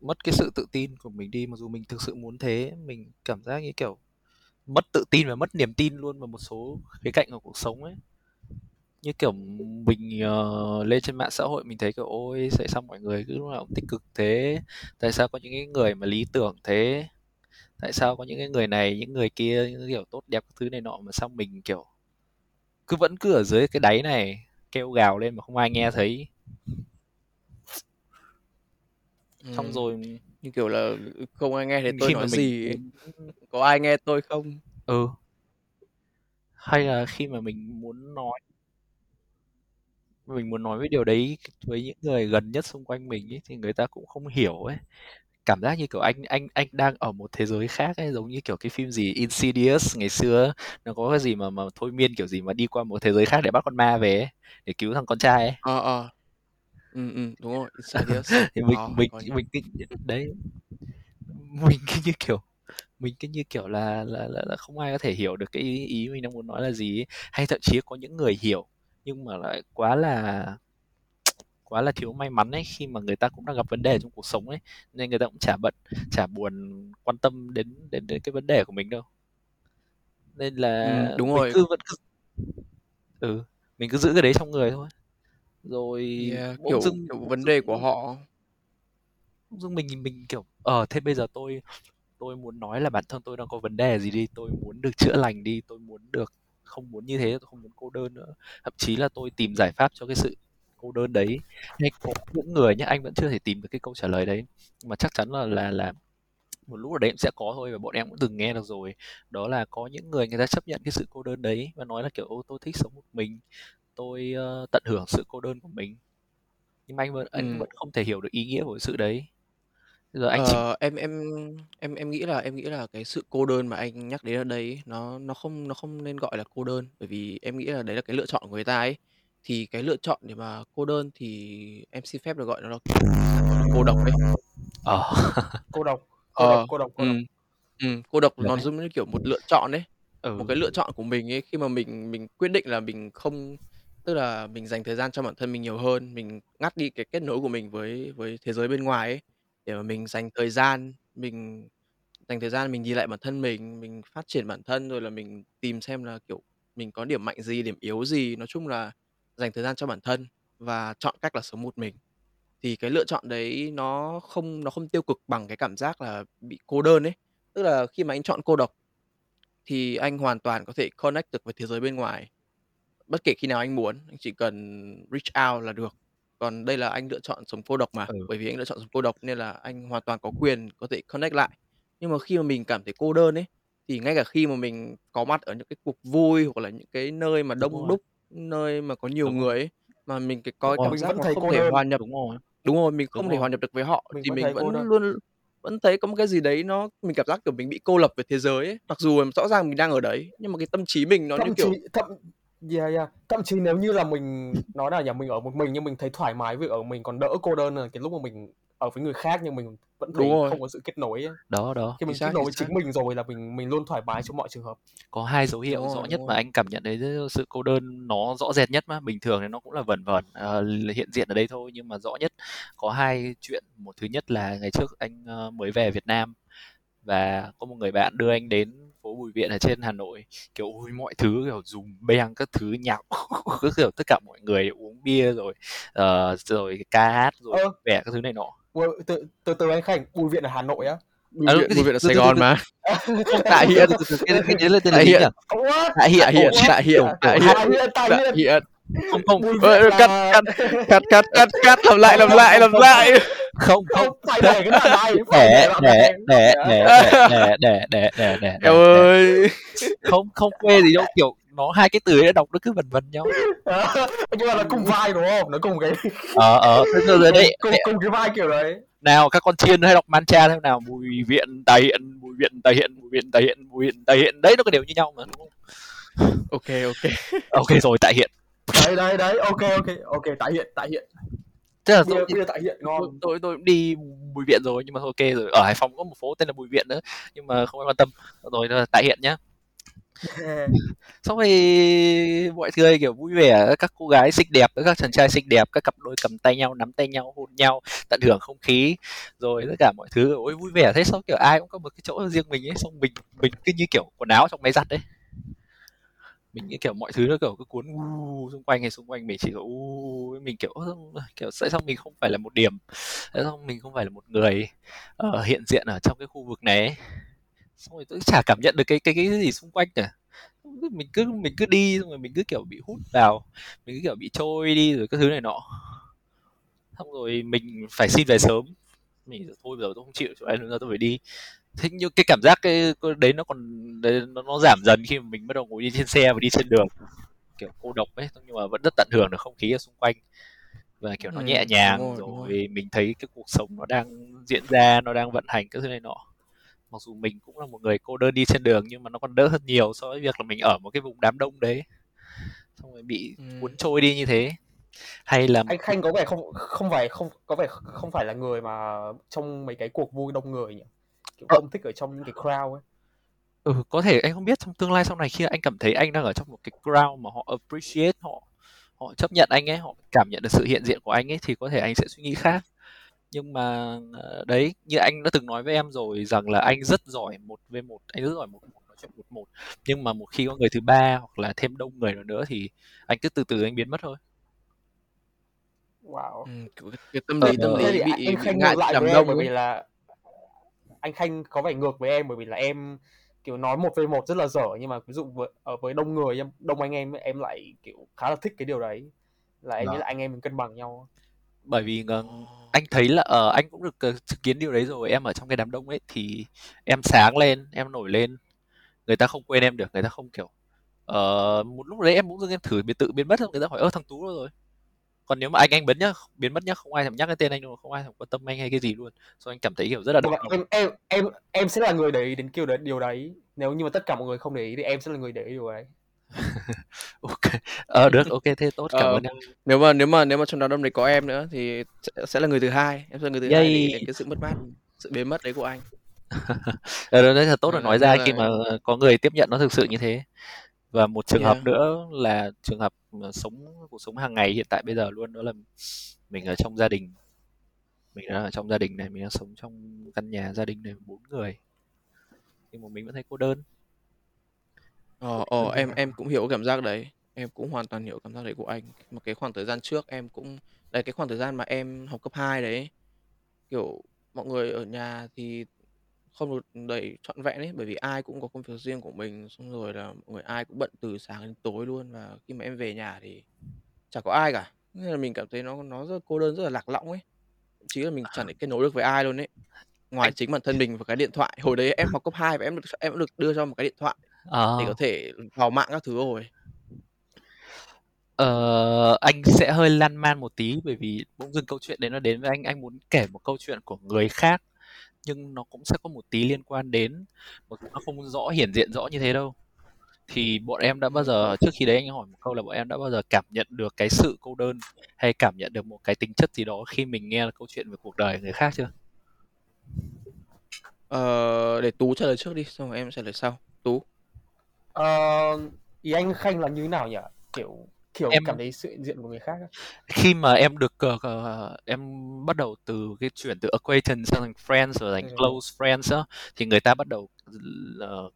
A: mất cái sự tự tin của mình đi mặc dù mình thực sự muốn thế mình cảm giác như kiểu mất tự tin và mất niềm tin luôn vào một số khía cạnh của cuộc sống ấy như kiểu mình uh, lên trên mạng xã hội mình thấy kiểu ôi tại sao mọi người cứ lúc nào cũng tích cực thế tại sao có những cái người mà lý tưởng thế tại sao có những cái người này những người kia những cái kiểu tốt đẹp các thứ này nọ mà sao mình kiểu cứ vẫn cứ ở dưới cái đáy này kêu gào lên mà không ai nghe thấy xong
B: Ừ,
A: rồi
B: như kiểu là không ai nghe thấy tôi
A: khi
B: nói
A: mình
B: gì ấy. Có ai nghe tôi không?
A: ừ hay là khi mà mình muốn nói mình muốn nói với điều đấy với những người gần nhất xung quanh mình ấy, thì người ta cũng không hiểu ấy cảm giác như kiểu anh anh anh đang ở một thế giới khác ấy giống như kiểu cái phim gì Insidious ngày xưa ấy. nó có cái gì mà mà thôi miên kiểu gì mà đi qua một thế giới khác để bắt con ma về ấy, để cứu thằng con trai ấy
B: Ờ ờ. Ừm, ừm, đúng rồi, Insidious,
A: Thì mình
B: có,
A: mình mình cứ đấy, mình cứ như kiểu mình cứ như kiểu là là là là không ai có thể hiểu được cái ý ý mình đang muốn nói là gì ấy. Hay thậm chí có những người hiểu nhưng mà lại quá là quá là thiếu may mắn ấy khi mà người ta cũng đang gặp vấn đề trong cuộc sống ấy nên người ta cũng chả bận chả buồn quan tâm đến đến đến cái vấn đề của mình đâu. Nên là
B: Ừm, đúng
A: mình
B: rồi.
A: cứ vẫn cứ ừ mình cứ giữ cái đấy trong người thôi. Rồi
B: Yeah, kiểu
A: dưng
B: kiểu vấn đề của họ.
A: dưng mình mình kiểu ờ thế bây giờ tôi tôi muốn nói là bản thân tôi đang có vấn đề gì đi tôi muốn được chữa lành đi tôi muốn được không muốn như thế tôi không muốn cô đơn nữa. Thậm chí là tôi tìm giải pháp cho cái sự cô đơn đấy. Hay có những người nhé anh vẫn chưa thể tìm được cái câu trả lời đấy. Mà chắc chắn là là là một lúc ở đấy cũng sẽ có thôi và bọn em cũng từng nghe được rồi. Đó là có những người người ta chấp nhận cái sự cô đơn đấy và nói là kiểu ô tôi thích sống một mình. Tôi uh, tận hưởng sự cô đơn của mình. Nhưng mà anh vẫn anh
B: Ừm.
A: vẫn không thể hiểu được ý nghĩa của sự đấy giờ anh chỉ
B: Ờ, em em em em nghĩ là em nghĩ là cái sự cô đơn mà anh nhắc đến ở đây ấy, nó nó không nó không nên gọi là cô đơn, bởi vì em nghĩ là đấy là cái lựa chọn của người ta ấy. Thì cái lựa chọn để mà cô đơn thì em xin phép được gọi nó là, kiểu, gọi là cô độc ấy.
A: ờ
C: Cô độc, cô độc,
B: Ờ,
C: cô độc, cô độc.
B: ừm, ừm, cô độc nó giống như, kiểu, một lựa chọn ấy, một
A: ừ
B: cái lựa chọn của mình ấy, khi mà mình mình quyết định là mình không tức là mình dành thời gian cho bản thân mình nhiều hơn, mình ngắt đi cái kết nối của mình với với thế giới bên ngoài ấy, để mà mình dành thời gian, mình dành thời gian mình nhìn lại bản thân mình, mình phát triển bản thân, rồi là mình tìm xem là, kiểu, mình có điểm mạnh gì, điểm yếu gì. Nói chung là dành thời gian cho bản thân và chọn cách là sống một mình. Thì cái lựa chọn đấy nó không nó không tiêu cực bằng cái cảm giác là bị cô đơn ấy. Tức là khi mà anh chọn cô độc thì anh hoàn toàn có thể connect được với thế giới bên ngoài. Bất kể khi nào anh muốn, anh chỉ cần reach out là được. Còn đây là anh lựa chọn sống cô độc mà,
A: ừ
B: bởi vì anh lựa chọn sống cô độc nên là anh hoàn toàn có quyền có thể connect lại. Nhưng mà khi mà mình cảm thấy cô đơn ấy, thì ngay cả khi mà mình có mặt ở những cái cuộc vui hoặc là những cái nơi mà
A: đúng
B: đông
A: rồi
B: đúc, nơi mà có nhiều
A: đúng rồi
B: người ấy, mà mình cái có
A: đúng
B: cái
A: rồi
B: cảm
C: Mình
B: giác
C: vẫn
B: mà
C: thấy
B: không
C: cô
B: thể
C: đơn,
B: hòa nhập
A: đúng rồi
B: đúng rồi, mình
A: đúng
B: không thể hòa
A: rồi
B: nhập được với họ
C: mình
B: thì
C: vẫn
B: mình
C: thấy cô
B: vẫn
C: đơn.
B: luôn vẫn thấy có một cái gì đấy nó mình cảm giác, kiểu, mình bị cô lập với thế giới ấy. Mặc dù rõ ràng mình đang ở đấy, nhưng mà cái tâm trí mình nó như
C: Thậm
B: kiểu
C: thậm yeah, yeah. Thậm chí nếu như là mình nói là nhà mình ở một mình nhưng mình thấy thoải mái việc ở mình còn đỡ cô đơn là cái lúc mà mình ở với người khác nhưng mình vẫn
B: đúng
C: thấy
B: rồi,
C: không có sự kết nối ấy.
A: đó đó
C: Khi mình kết
B: xác,
C: nối
B: chính
C: với
B: xác.
C: chính mình rồi là mình mình luôn thoải mái trong mọi trường hợp.
A: có hai dấu
B: Đúng
A: hiệu
B: rồi,
A: rõ
B: đúng
A: nhất mà anh cảm nhận thấy sự cô đơn nó rõ rệt nhất mà bình thường thì nó cũng là vẩn vẩn ờ, hiện diện ở đây thôi nhưng mà rõ nhất có hai chuyện một thứ nhất là ngày trước anh ờ, mới về Việt Nam và có một người bạn đưa anh đến phố Bùi Viện ở trên Hà Nội kiểu ôi mọi thứ kiểu dùng beng các thứ nhạc cứ kiểu tất cả mọi người uống bia rồi ờ, rồi ca hát rồi vui vẻ các thứ này nọ.
C: Từ từ từ anh Khánh, Bùi Viện ở Hà Nội á.
A: À,
B: viện
A: cái
B: Bưu
A: gì
B: viện ở Sài Gòn mà.
A: từ
B: hiện,
A: cái cái đấy là tên là
B: tại
A: gì nhỉ?
B: Hiện, tại hiện,
A: tại
B: hiện, tại hiện, tại
A: hát
B: hiện,
A: không không.
C: Bùi Viện
B: cắt, cắt, cắt, cắt, cắt, cắt, làm lại, làm lại, làm lại.
A: Không không.
C: Không phải để cái đoạn này,
A: để
C: để đoạn
A: để để để để để để để để
B: ơi.
A: không không quê gì đâu kiểu nó hai cái từ ấy đọc nó cứ vần vần nhau.
C: Nhưng mà nó cùng vai đúng không? Nó cùng cái
A: ờ ờ thế rồi đấy.
C: Cùng cùng cái vai kiểu đấy.
A: nào các con chiên hay đọc mantra thế nào? Bùi viện tài hiện bùi viện tài hiện bùi viện tài hiện bùi viện tài hiện. Đấy nó có đều như nhau mà đúng không?
B: Ok, ok.
A: ok rồi tại hiện.
C: Đấy đấy đấy, ok ok ok. Tại hiện tại hiện.
A: Tức là
C: Bia
A: tôi
C: bia tại hiện
A: tôi,
C: ngon.
A: tôi tôi cũng đi bùi viện rồi nhưng mà ok rồi. Ở hải phòng có một phố tên là bùi viện nữa nhưng mà không ai quan tâm. Rồi là tại hiện nhá. Xong rồi mọi người kiểu vui vẻ các cô gái xinh đẹp các chàng trai xinh đẹp các cặp đôi cầm tay nhau nắm tay nhau hôn nhau tận hưởng không khí. Rồi tất cả mọi thứ ôi vui vẻ thế. Sao kiểu ai cũng có một cái chỗ riêng mình ấy. Xong mình mình cứ như kiểu quần áo trong máy giặt đấy mình như kiểu mọi thứ nó kiểu cứ cuốn u xung quanh hay xung quanh mình chỉ có u mình kiểu "Ơ, kiểu tại sao mình không phải là một điểm tại sao mình không phải là một người ờ, hiện diện ở trong cái khu vực này ấy? xong rồi tôi chả cảm nhận được cái cái cái gì xung quanh cả. Mình cứ mình cứ đi xong rồi mình cứ kiểu bị hút vào mình cứ kiểu bị trôi đi rồi các thứ này nọ. Xong rồi mình phải xin về sớm. Mình thôi bây giờ tôi không chịu chỗ này nữa tôi phải đi thế nhưng cái cảm giác cái cái đấy nó còn đấy, nó, nó giảm dần khi mà mình bắt đầu ngồi đi trên xe và đi trên đường kiểu cô độc ấy nhưng mà vẫn rất tận hưởng được không khí ở xung quanh và kiểu nó
B: Ừm,
A: nhẹ
B: đúng
A: nhàng
B: rồi, đúng rồi.
A: rồi mình thấy cái cuộc sống nó đang diễn ra nó đang vận hành các thứ này nọ mặc dù mình cũng là một người cô đơn đi trên đường nhưng mà nó còn đỡ hơn nhiều so với việc là mình ở một cái vùng đám đông đấy xong rồi bị
B: Ừm.
A: cuốn trôi đi như thế Hay là
C: Anh Khanh có vẻ không không phải không có vẻ không phải là người mà trong mấy cái cuộc vui đông người nhỉ? Kiểu
A: Ờ.
C: không thích ở trong những cái crowd ấy.
A: Ừ, có thể anh không biết trong tương lai sau này khi anh cảm thấy anh đang ở trong một cái crowd mà họ appreciate họ họ chấp nhận anh ấy, họ cảm nhận được sự hiện diện của anh ấy thì có thể anh sẽ suy nghĩ khác. Nhưng mà ờ, đấy, như anh đã từng nói với em rồi rằng là anh rất giỏi một v một, anh rất giỏi một một nói chuyện một một. Nhưng mà một khi có người thứ ba hoặc là thêm đông người nữa nữa thì anh cứ từ từ anh biến mất thôi.
C: Wow.
B: Kiểu, cái cái tâm
A: Ờ,
B: lý tâm
C: Thế
B: lý bị bị ngại
C: em
B: đông
C: bởi vì là anh Khanh có vẻ ngược với em bởi vì là em kiểu nói một với một rất là dở nhưng mà ví dụ với, ở với đông người em đông anh em em lại kiểu khá là thích cái điều đấy là em nghĩ
A: Vâng.
C: là anh em mình cân bằng nhau
A: Bởi vì ờ, anh thấy là ờ, anh cũng được ờ, chứng kiến điều đấy rồi. Em ở trong cái đám đông ấy thì em sáng lên, em nổi lên, người ta không quên em được, người ta không kiểu ờ, một lúc đấy em bỗng dưng em thử biến tự biến mất người ta hỏi ơ thằng Tú đâu rồi còn nếu mà anh anh biến nhá biến mất nhá không ai thèm nhắc cái tên anh đâu không ai thèm quan tâm anh hay cái gì luôn. So anh cảm thấy kiểu rất là
C: mà
A: lập
C: em em em em sẽ là người để ý đến kiểu đấy, điều đấy. Nếu như mà tất cả mọi người không để ý thì em sẽ là người để ý điều đấy.
A: Ok. Ờ được ok thế tốt cảm
B: Ờ,
A: ơn em.
B: nếu mà nếu mà nếu mà trong đám đông đấy có em nữa thì sẽ, là người thứ hai. Em sẽ là người thứ hai để
A: Yay.
B: đến cái sự mất mát sự biến mất đấy của anh.
A: Ờ, đấy là tốt là
B: Ờ,
A: nói ra
B: là-
A: khi mà có người tiếp nhận nó thực sự như thế. Và một trường hợp
B: Yeah.
A: nữa là trường hợp sống cuộc sống hàng ngày hiện tại bây giờ luôn đó là mình ở trong gia đình mình đang ở trong gia đình này mình đang sống trong căn nhà gia đình này bốn người nhưng mà mình vẫn thấy cô đơn
B: Ờ, ờ, em em cũng hiểu cảm giác đấy. Em cũng hoàn toàn hiểu cảm giác đấy của anh. Một cái khoảng thời gian trước em cũng đấy cái khoảng thời gian mà em học cấp 2 đấy. Kiểu mọi người ở nhà thì không được đầy trọn vẹn ấy bởi vì ai cũng có công việc riêng của mình xong rồi là mọi người ai cũng bận từ sáng đến tối luôn và khi mà em về nhà thì chẳng có ai cả. Nên là mình cảm thấy nó nó rất cô đơn rất là lạc lõng ấy. Thậm chí là mình chẳng thể kết nối được với ai luôn ấy. Ngoài
A: Anh-
B: chính bản thân mình và cái điện thoại. Hồi đấy em học cấp 2 và em được em được đưa cho một cái điện thoại
A: Ờ.
B: để có thể vào mạng các thứ rồi.
A: Ờ, anh sẽ hơi lan man một tí bởi vì bỗng dưng câu chuyện đấy nó đến với anh anh muốn kể một câu chuyện của người khác nhưng nó cũng sẽ có một tí liên quan đến dù nó không rõ hiển diện rõ như thế đâu thì bọn em đã bao giờ trước khi đấy anh hỏi một câu là bọn em đã bao giờ cảm nhận được cái sự cô đơn hay cảm nhận được một cái tính chất gì đó khi mình nghe câu chuyện về cuộc đời người khác chưa
B: Ờ, để Tú trả lời trước đi, xong rồi em trả lời sau. Tú.
C: Ờ, ý anh Khanh là như thế nào nhỉ kiểu kiểu
A: Em-
C: cảm thấy sự hiện diện của người khác
A: khi mà em được ờ, em bắt đầu từ cái chuyển từ acquaintance sang thành friends rồi thành
C: Ừ.
A: close friends á thì người ta bắt đầu ờ,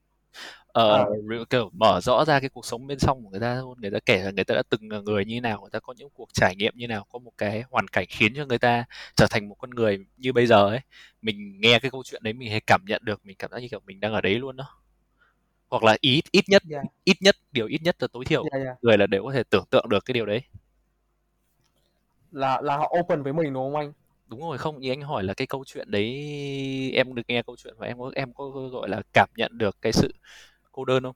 A: ờ, re- kiểu mở rõ ra cái cuộc sống bên trong của người ta luôn. Người ta kể là người ta đã từng là người như nào người ta có những cuộc trải nghiệm như nào có một cái hoàn cảnh khiến cho người ta trở thành một con người như bây giờ ấy. Mình nghe cái câu chuyện đấy mình hay cảm nhận được mình cảm giác như kiểu mình đang ở đấy luôn đó hoặc là ít ít nhất
C: Yeah.
A: ít nhất điều ít nhất là tối thiểu
C: Yeah, yeah.
A: người là đều có thể tưởng tượng được cái điều đấy
C: là là họ open với mình đúng không anh
A: đúng rồi không như anh hỏi là cái câu chuyện đấy em được nghe câu chuyện và em có em có gọi là cảm nhận được cái sự cô đơn không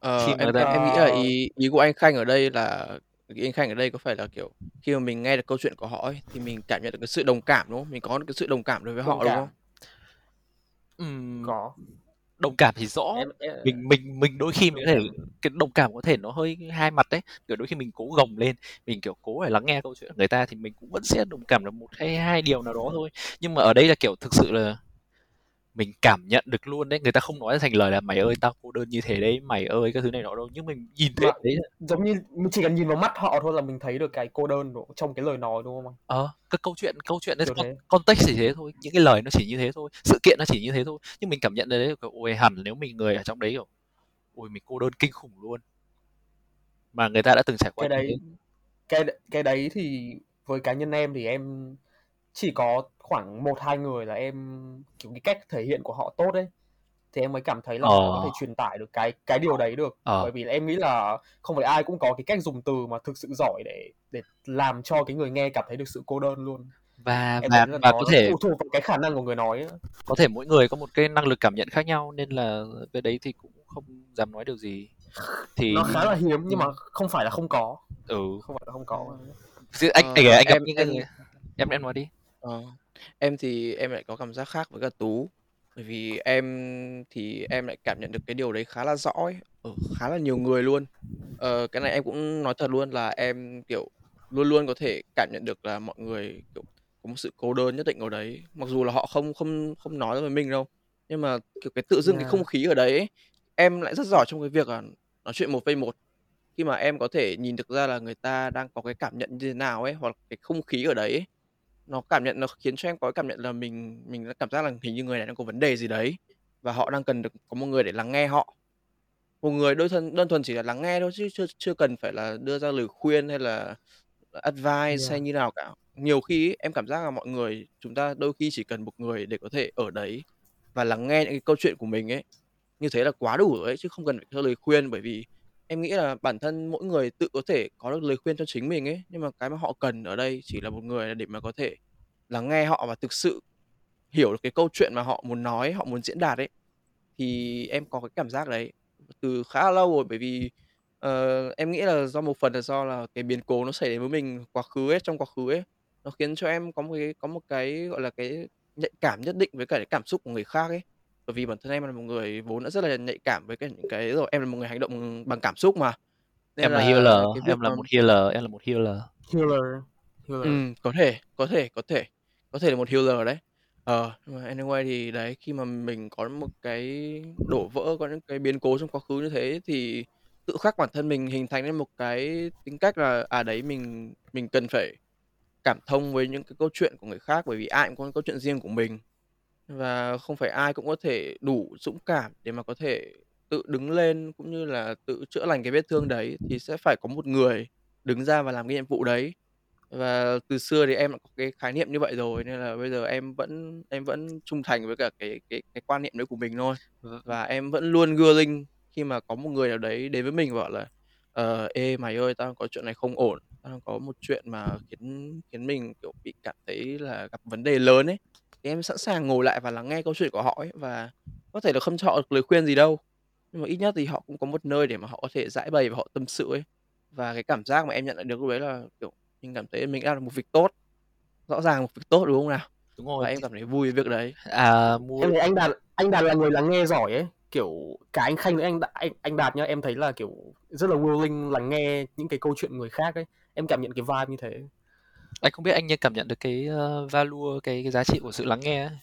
B: Ờ,
A: Khi mà
B: em
A: ta-
B: em nghĩ là ý ý của anh Khanh ở đây là ý anh Khanh ở đây có phải là kiểu khi mà mình nghe được câu chuyện của họ ấy thì mình cảm nhận được cái sự đồng cảm đúng không? Mình có được cái sự đồng cảm đối với
C: Đồng
B: họ đúng
C: cảm.
B: không?
A: Ừm,
C: có
A: đồng cảm thì rõ.
C: Em, em
A: mình mình mình đôi khi mình có thể cái đồng cảm có thể nó hơi hai mặt đấy. Kiểu đôi khi mình cố gồng lên mình kiểu cố phải lắng nghe câu chuyện của người ta thì mình cũng vẫn sẽ đồng cảm được một hay hai điều nào đó thôi. Nhưng mà ở đây là kiểu thực sự là mình cảm nhận được luôn đấy. Người ta không nói ra thành lời là mày ơi tao cô đơn như thế đấy mày ơi cái thứ này nọ đâu. Nhưng mình nhìn thấy
C: Mà-
A: đấy
C: giống như mình chỉ cần nhìn vào mắt họ thôi là mình thấy được cái cô đơn trong cái lời nói đúng không
A: ờ cái câu chuyện câu chuyện đấy con, context chỉ thế thôi những cái lời nó chỉ như thế thôi sự kiện nó chỉ như thế thôi. Nhưng mình cảm nhận được đấy kiểu, ôi hẳn nếu mình người ở trong đấy kiểu ôi mình cô đơn kinh khủng luôn. Mà người ta đã từng trải qua
C: cái đấy cái cái đấy thì với cá nhân em thì em chỉ có khoảng một hai người là em kiểu cái cách thể hiện của họ tốt đấy thì em mới cảm thấy là họ có thể
A: Ờ.
C: truyền tải được cái cái điều đấy được
A: Ờ.
C: bởi vì là em nghĩ là không phải ai cũng có cái cách dùng từ mà thực sự giỏi để để làm cho cái người nghe cảm thấy được sự cô đơn luôn
A: và
C: em
A: và và
C: nó
A: có thể
C: phụ thuộc vào cái khả năng của người nói á.
A: có thể mỗi người có một cái năng lực cảm nhận khác nhau nên là cái đấy thì cũng không dám nói điều gì thì
C: nó khá là hiếm nhưng
A: Ừ.
C: mà không phải là không có
A: ừ
C: không phải là không có
A: anh
B: Ờ,
A: anh, anh
B: em-
A: người em em nói đi
B: Ờ, em thì em lại có cảm giác khác với cả Tú bởi vì em thì em lại cảm nhận được cái điều đấy khá là rõ ấy, ở khá là nhiều người luôn. Ờ, cái này em cũng nói thật luôn là em kiểu luôn luôn có thể cảm nhận được là mọi người, kiểu, có một sự cô đơn nhất định ở đấy, mặc dù là họ không không không nói với mình đâu, nhưng mà, kiểu, cái tự dưng cái
C: Yeah.
B: không khí ở đấy ấy, em lại rất giỏi trong cái việc là nói chuyện một vây một. Khi mà em có thể nhìn được ra là người ta đang có cái cảm nhận như thế nào ấy, hoặc cái không khí ở đấy ấy, nó cảm nhận nó khiến cho em có cảm nhận là mình mình cảm giác là hình như người này đang có vấn đề gì đấy, và họ đang cần được có một người để lắng nghe họ. Một người đơn thuần đơn thuần chỉ là lắng nghe thôi chứ chưa chưa cần phải là đưa ra lời khuyên hay là advice hay
C: Yeah.
B: như nào cả. Nhiều khi ấy, em cảm giác là mọi người chúng ta đôi khi chỉ cần một người để có thể ở đấy và lắng nghe những cái câu chuyện của mình ấy, như thế là quá đủ rồi ấy, chứ không cần phải cho lời khuyên. Bởi vì em nghĩ là bản thân mỗi người tự có thể có được lời khuyên cho chính mình ấy, nhưng mà cái mà họ cần ở đây chỉ là một người để mà có thể lắng nghe họ và thực sự hiểu được cái câu chuyện mà họ muốn nói, họ muốn diễn đạt ấy. Thì em có cái cảm giác đấy từ khá là lâu rồi, bởi vì, ờ, em nghĩ là do một phần là do là cái biến cố nó xảy đến với mình quá khứ ấy, trong quá khứ ấy, nó khiến cho em có một cái có một cái, gọi là, cái nhạy cảm nhất định với cả cái cảm xúc của người khác ấy. Bởi vì bản thân em là một người vốn đã rất là nhạy cảm với cả những cái rồi em là một người hành động bằng cảm xúc mà. Nên
A: Em là
B: là
A: healer,
B: cái việc
A: em là
B: mà
A: một healer, em là một healer.
C: Healer, healer.
B: Ừm, có thể, có thể, có thể, có thể là một healer đấy. Ờ, nhưng mà anyway thì đấy, khi mà mình có một cái đổ vỡ, có những cái biến cố trong quá khứ như thế thì tự khắc bản thân mình hình thành nên một cái tính cách là, à, đấy, mình mình cần phải cảm thông với những cái câu chuyện của người khác, bởi vì ai cũng có câu chuyện riêng của mình. Và không phải ai cũng có thể đủ dũng cảm để mà có thể tự đứng lên cũng như là tự chữa lành cái vết thương đấy, thì sẽ phải có một người đứng ra và làm cái nhiệm vụ đấy. Và từ xưa thì em đã có cái khái niệm như vậy rồi, nên là bây giờ em vẫn em vẫn trung thành với cả cái cái cái quan niệm đấy của mình thôi.
A: V
B: Và em vẫn luôn willing khi mà có một người nào đấy đến với mình và bảo là "Ờ, ê, mày ơi, tao có chuyện này không ổn, tao đang có một chuyện mà khiến khiến mình, kiểu, bị cảm thấy là gặp vấn đề lớn ấy." Thì em sẵn sàng ngồi lại và lắng nghe câu chuyện của họ ấy, và có thể là không cho họ được lời khuyên gì đâu, nhưng mà ít nhất thì họ cũng có một nơi để mà họ có thể giãi bày và họ tâm sự ấy. Và cái cảm giác mà em nhận lại được lúc đấy là, kiểu, mình cảm thấy mình đã làm một việc tốt, rõ ràng một việc tốt, đúng không nào?
A: Đúng
B: Và
A: rồi,
B: em
A: thì
B: cảm thấy vui với việc đấy.
A: À,
C: Em
A: mua
C: thấy anh Đạt anh Đạt là người lắng nghe giỏi ấy, kiểu, cả anh Khanh lẫn anh anh anh Đạt nhá, em thấy là, kiểu, rất là willing lắng nghe những cái câu chuyện người khác ấy. Em cảm nhận cái vibe như thế.
A: Anh không biết anh như cảm nhận được cái, ơ, value, cái cái giá trị của sự lắng nghe ấy.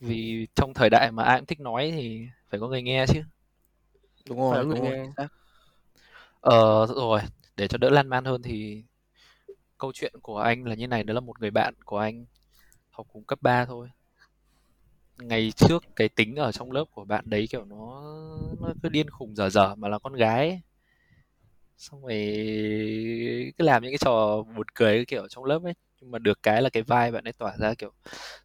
A: Vì trong thời đại mà ai cũng thích nói thì phải có người nghe chứ.
B: Đúng
C: Phải
B: rồi,
C: người
B: đúng rồi.
A: Ờ, rồi, để cho đỡ lan man hơn thì câu chuyện của anh là như này, đó là một người bạn của anh học cùng cấp 3 thôi. Ngày trước cái tính ở trong lớp của bạn đấy, kiểu, nó nó cứ điên khùng dở dở mà là con gái ấy. Xong rồi cứ làm những cái trò buồn cười cái kiểu trong lớp ấy. Nhưng mà được cái là cái vai bạn ấy tỏa ra, kiểu,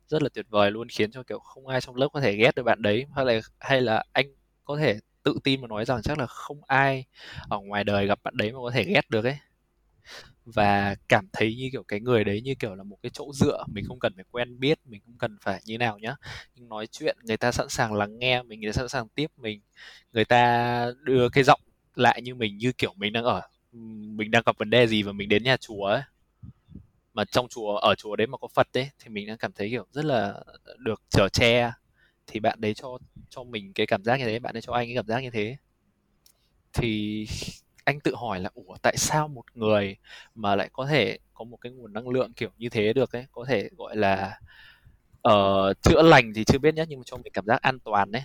A: rất là tuyệt vời luôn, khiến cho, kiểu, không ai trong lớp có thể ghét được bạn đấy. Hay là hay là anh có thể tự tin mà nói rằng chắc là không ai ở ngoài đời gặp bạn đấy mà có thể ghét được ấy. Và cảm thấy như, kiểu, cái người đấy như, kiểu là, một cái chỗ dựa, mình không cần phải quen biết, mình không cần phải như nào nhá. Nhưng nói chuyện người ta sẵn sàng lắng nghe mình, người ta sẵn sàng tiếp mình, người ta đưa cái giọng lại như mình, như kiểu mình đang ở mình đang gặp vấn đề gì và mình đến nhà chùa ấy. Mà trong chùa ở chùa đấy mà có Phật đấy thì mình đang cảm thấy, kiểu, rất là được chở che. Thì bạn đấy cho cho mình cái cảm giác như thế, bạn ấy cho anh cái cảm giác như thế. Thì anh tự hỏi là "Ủa, tại sao một người mà lại có thể có một cái nguồn năng lượng kiểu như thế được ấy, có thể, gọi là, uh, chữa lành thì chưa biết nhá, nhưng mà cho mình cảm giác an toàn đấy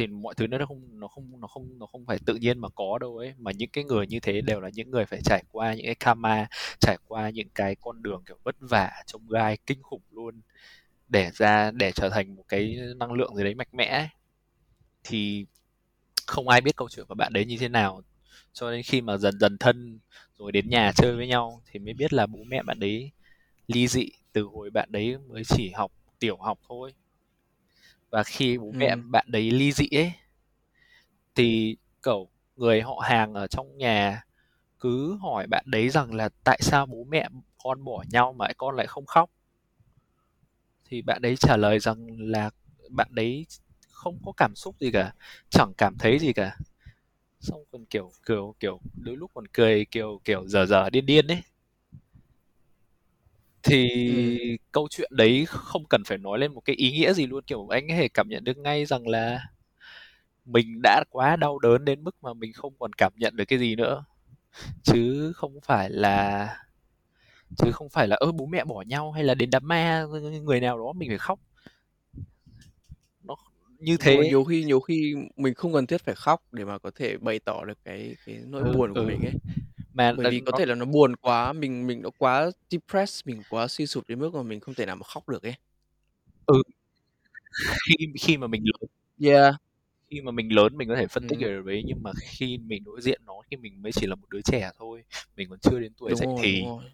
A: thì mọi thứ nó không nó không nó không nó không phải tự nhiên mà có đâu ấy, mà những cái người như thế đều là những người phải trải qua những cái karma, trải qua những cái con đường, kiểu, vất vả, trông gai kinh khủng luôn, để ra để trở thành một cái năng lượng gì đấy mạnh mẽ ấy. Thì không ai biết câu chuyện của bạn đấy như thế nào, cho đến khi mà dần dần thân rồi đến nhà chơi với nhau thì mới biết là bố mẹ bạn đấy ly dị từ hồi bạn đấy mới chỉ học tiểu học thôi. Và khi bố mẹ
B: Ừm.
A: bạn đấy ly dị ấy, thì, kiểu, người họ hàng ở trong nhà cứ hỏi bạn đấy rằng là "Tại sao bố mẹ con bỏ nhau mà con lại không khóc?" Thì bạn đấy trả lời rằng là bạn đấy không có cảm xúc gì cả, chẳng cảm thấy gì cả. Xong còn, kiểu, kiểu, kiểu, đôi lúc còn cười, kiểu, kiểu, dở dở, điên điên ấy. Thì
B: Ừm.
A: câu chuyện đấy không cần phải nói lên một cái ý nghĩa gì luôn, kiểu, anh có thể cảm nhận được ngay rằng là mình đã quá đau đớn đến mức mà mình không còn cảm nhận được cái gì nữa. chứ không phải là chứ không phải là ơ bố mẹ bỏ nhau hay là đến đám ma người nào đó mình phải khóc nó như thế
B: nhiều khi nhiều khi mình không cần thiết phải khóc để mà có thể bày tỏ được cái cái nỗi
A: ừ,
B: buồn của
A: ừ.
B: mình ấy.
A: Mà
B: Bởi
A: là
B: vì có
A: nó
B: thể là nó buồn quá, mình mình nó quá depressed, mình quá suy sụp đến mức mà mình không thể nào mà khóc được ấy.
A: ừ khi khi mà mình lớn
B: Yeah.
A: khi mà mình lớn mình có thể phân tích
B: Ừm.
A: được đấy nhưng mà khi mình đối diện nó khi mình mới chỉ là một đứa trẻ thôi mình còn chưa đến tuổi
B: Đúng
A: dậy
B: rồi,
A: thì
B: rồi.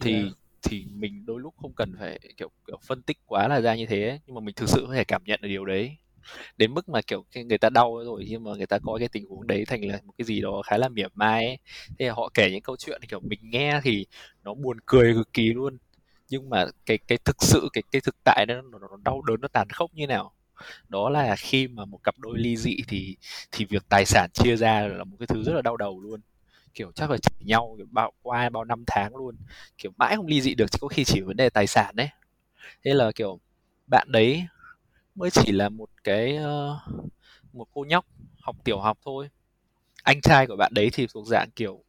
A: thì
B: Yeah.
A: thì mình đôi lúc không cần phải kiểu, kiểu phân tích quá là ra như thế ấy. nhưng mà mình thực sự có thể cảm nhận được điều đấy đến mức mà kiểu người ta đau rồi nhưng mà người ta coi cái tình huống đấy thành là một cái gì đó khá là mỉa mai ấy. thế là họ kể những câu chuyện kiểu mình nghe thì nó buồn cười cực kỳ luôn. Nhưng mà cái cái thực sự cái cái thực tại đó nó, nó đau đớn nó tàn khốc như nào? Đó là khi mà một cặp đôi ly dị thì thì việc tài sản chia ra là một cái thứ rất là đau đầu luôn. Kiểu chắc là chửi nhau kiểu bao qua bao năm tháng luôn. Kiểu mãi không ly dị được chứ có khi chỉ vấn đề tài sản đấy thế là kiểu bạn đấy mới chỉ là một cái uh, một cô nhóc học tiểu học thôi. Anh trai của bạn đấy thì thuộc dạng kiểu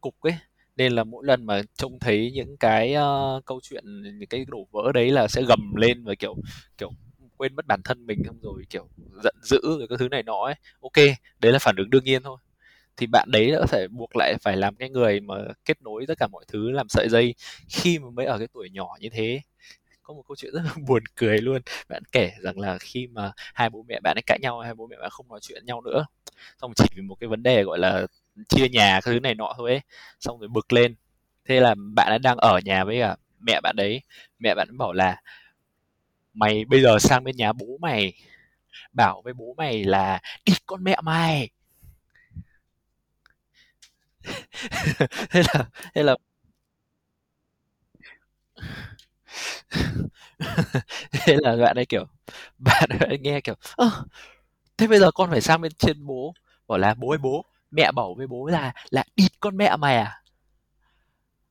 A: cục ấy nên là mỗi lần mà trông thấy những cái uh, câu chuyện những cái đổ vỡ đấy là sẽ gầm lên và kiểu kiểu quên mất bản thân mình xong rồi kiểu giận dữ rồi cái thứ này nọ ấy. Ok đấy là phản ứng đương nhiên thôi. Thì bạn đấy đã phải buộc lại phải làm cái người mà kết nối tất cả mọi thứ làm sợi dây khi mà mới ở cái tuổi nhỏ như thế có một câu chuyện rất là buồn cười luôn. Bạn kể rằng là khi mà hai bố mẹ bạn ấy cãi nhau, hai bố mẹ bạn không nói chuyện nhau nữa, xong chỉ vì một cái vấn đề gọi là chia nhà cái thứ này nọ thôi ấy, xong rồi bực lên. Thế là bạn ấy đang ở nhà với cả mẹ bạn đấy. Mẹ bạn bảo là, mày bây giờ sang bên nhà bố mày, bảo với bố mày là đi con mẹ mày. Thế là thế là thế là bạn ấy kiểu bạn ấy nghe kiểu ơ thế bây giờ con phải sang bên trên bố bảo là bố ơi bố mẹ bảo với bố là là địt con mẹ mày à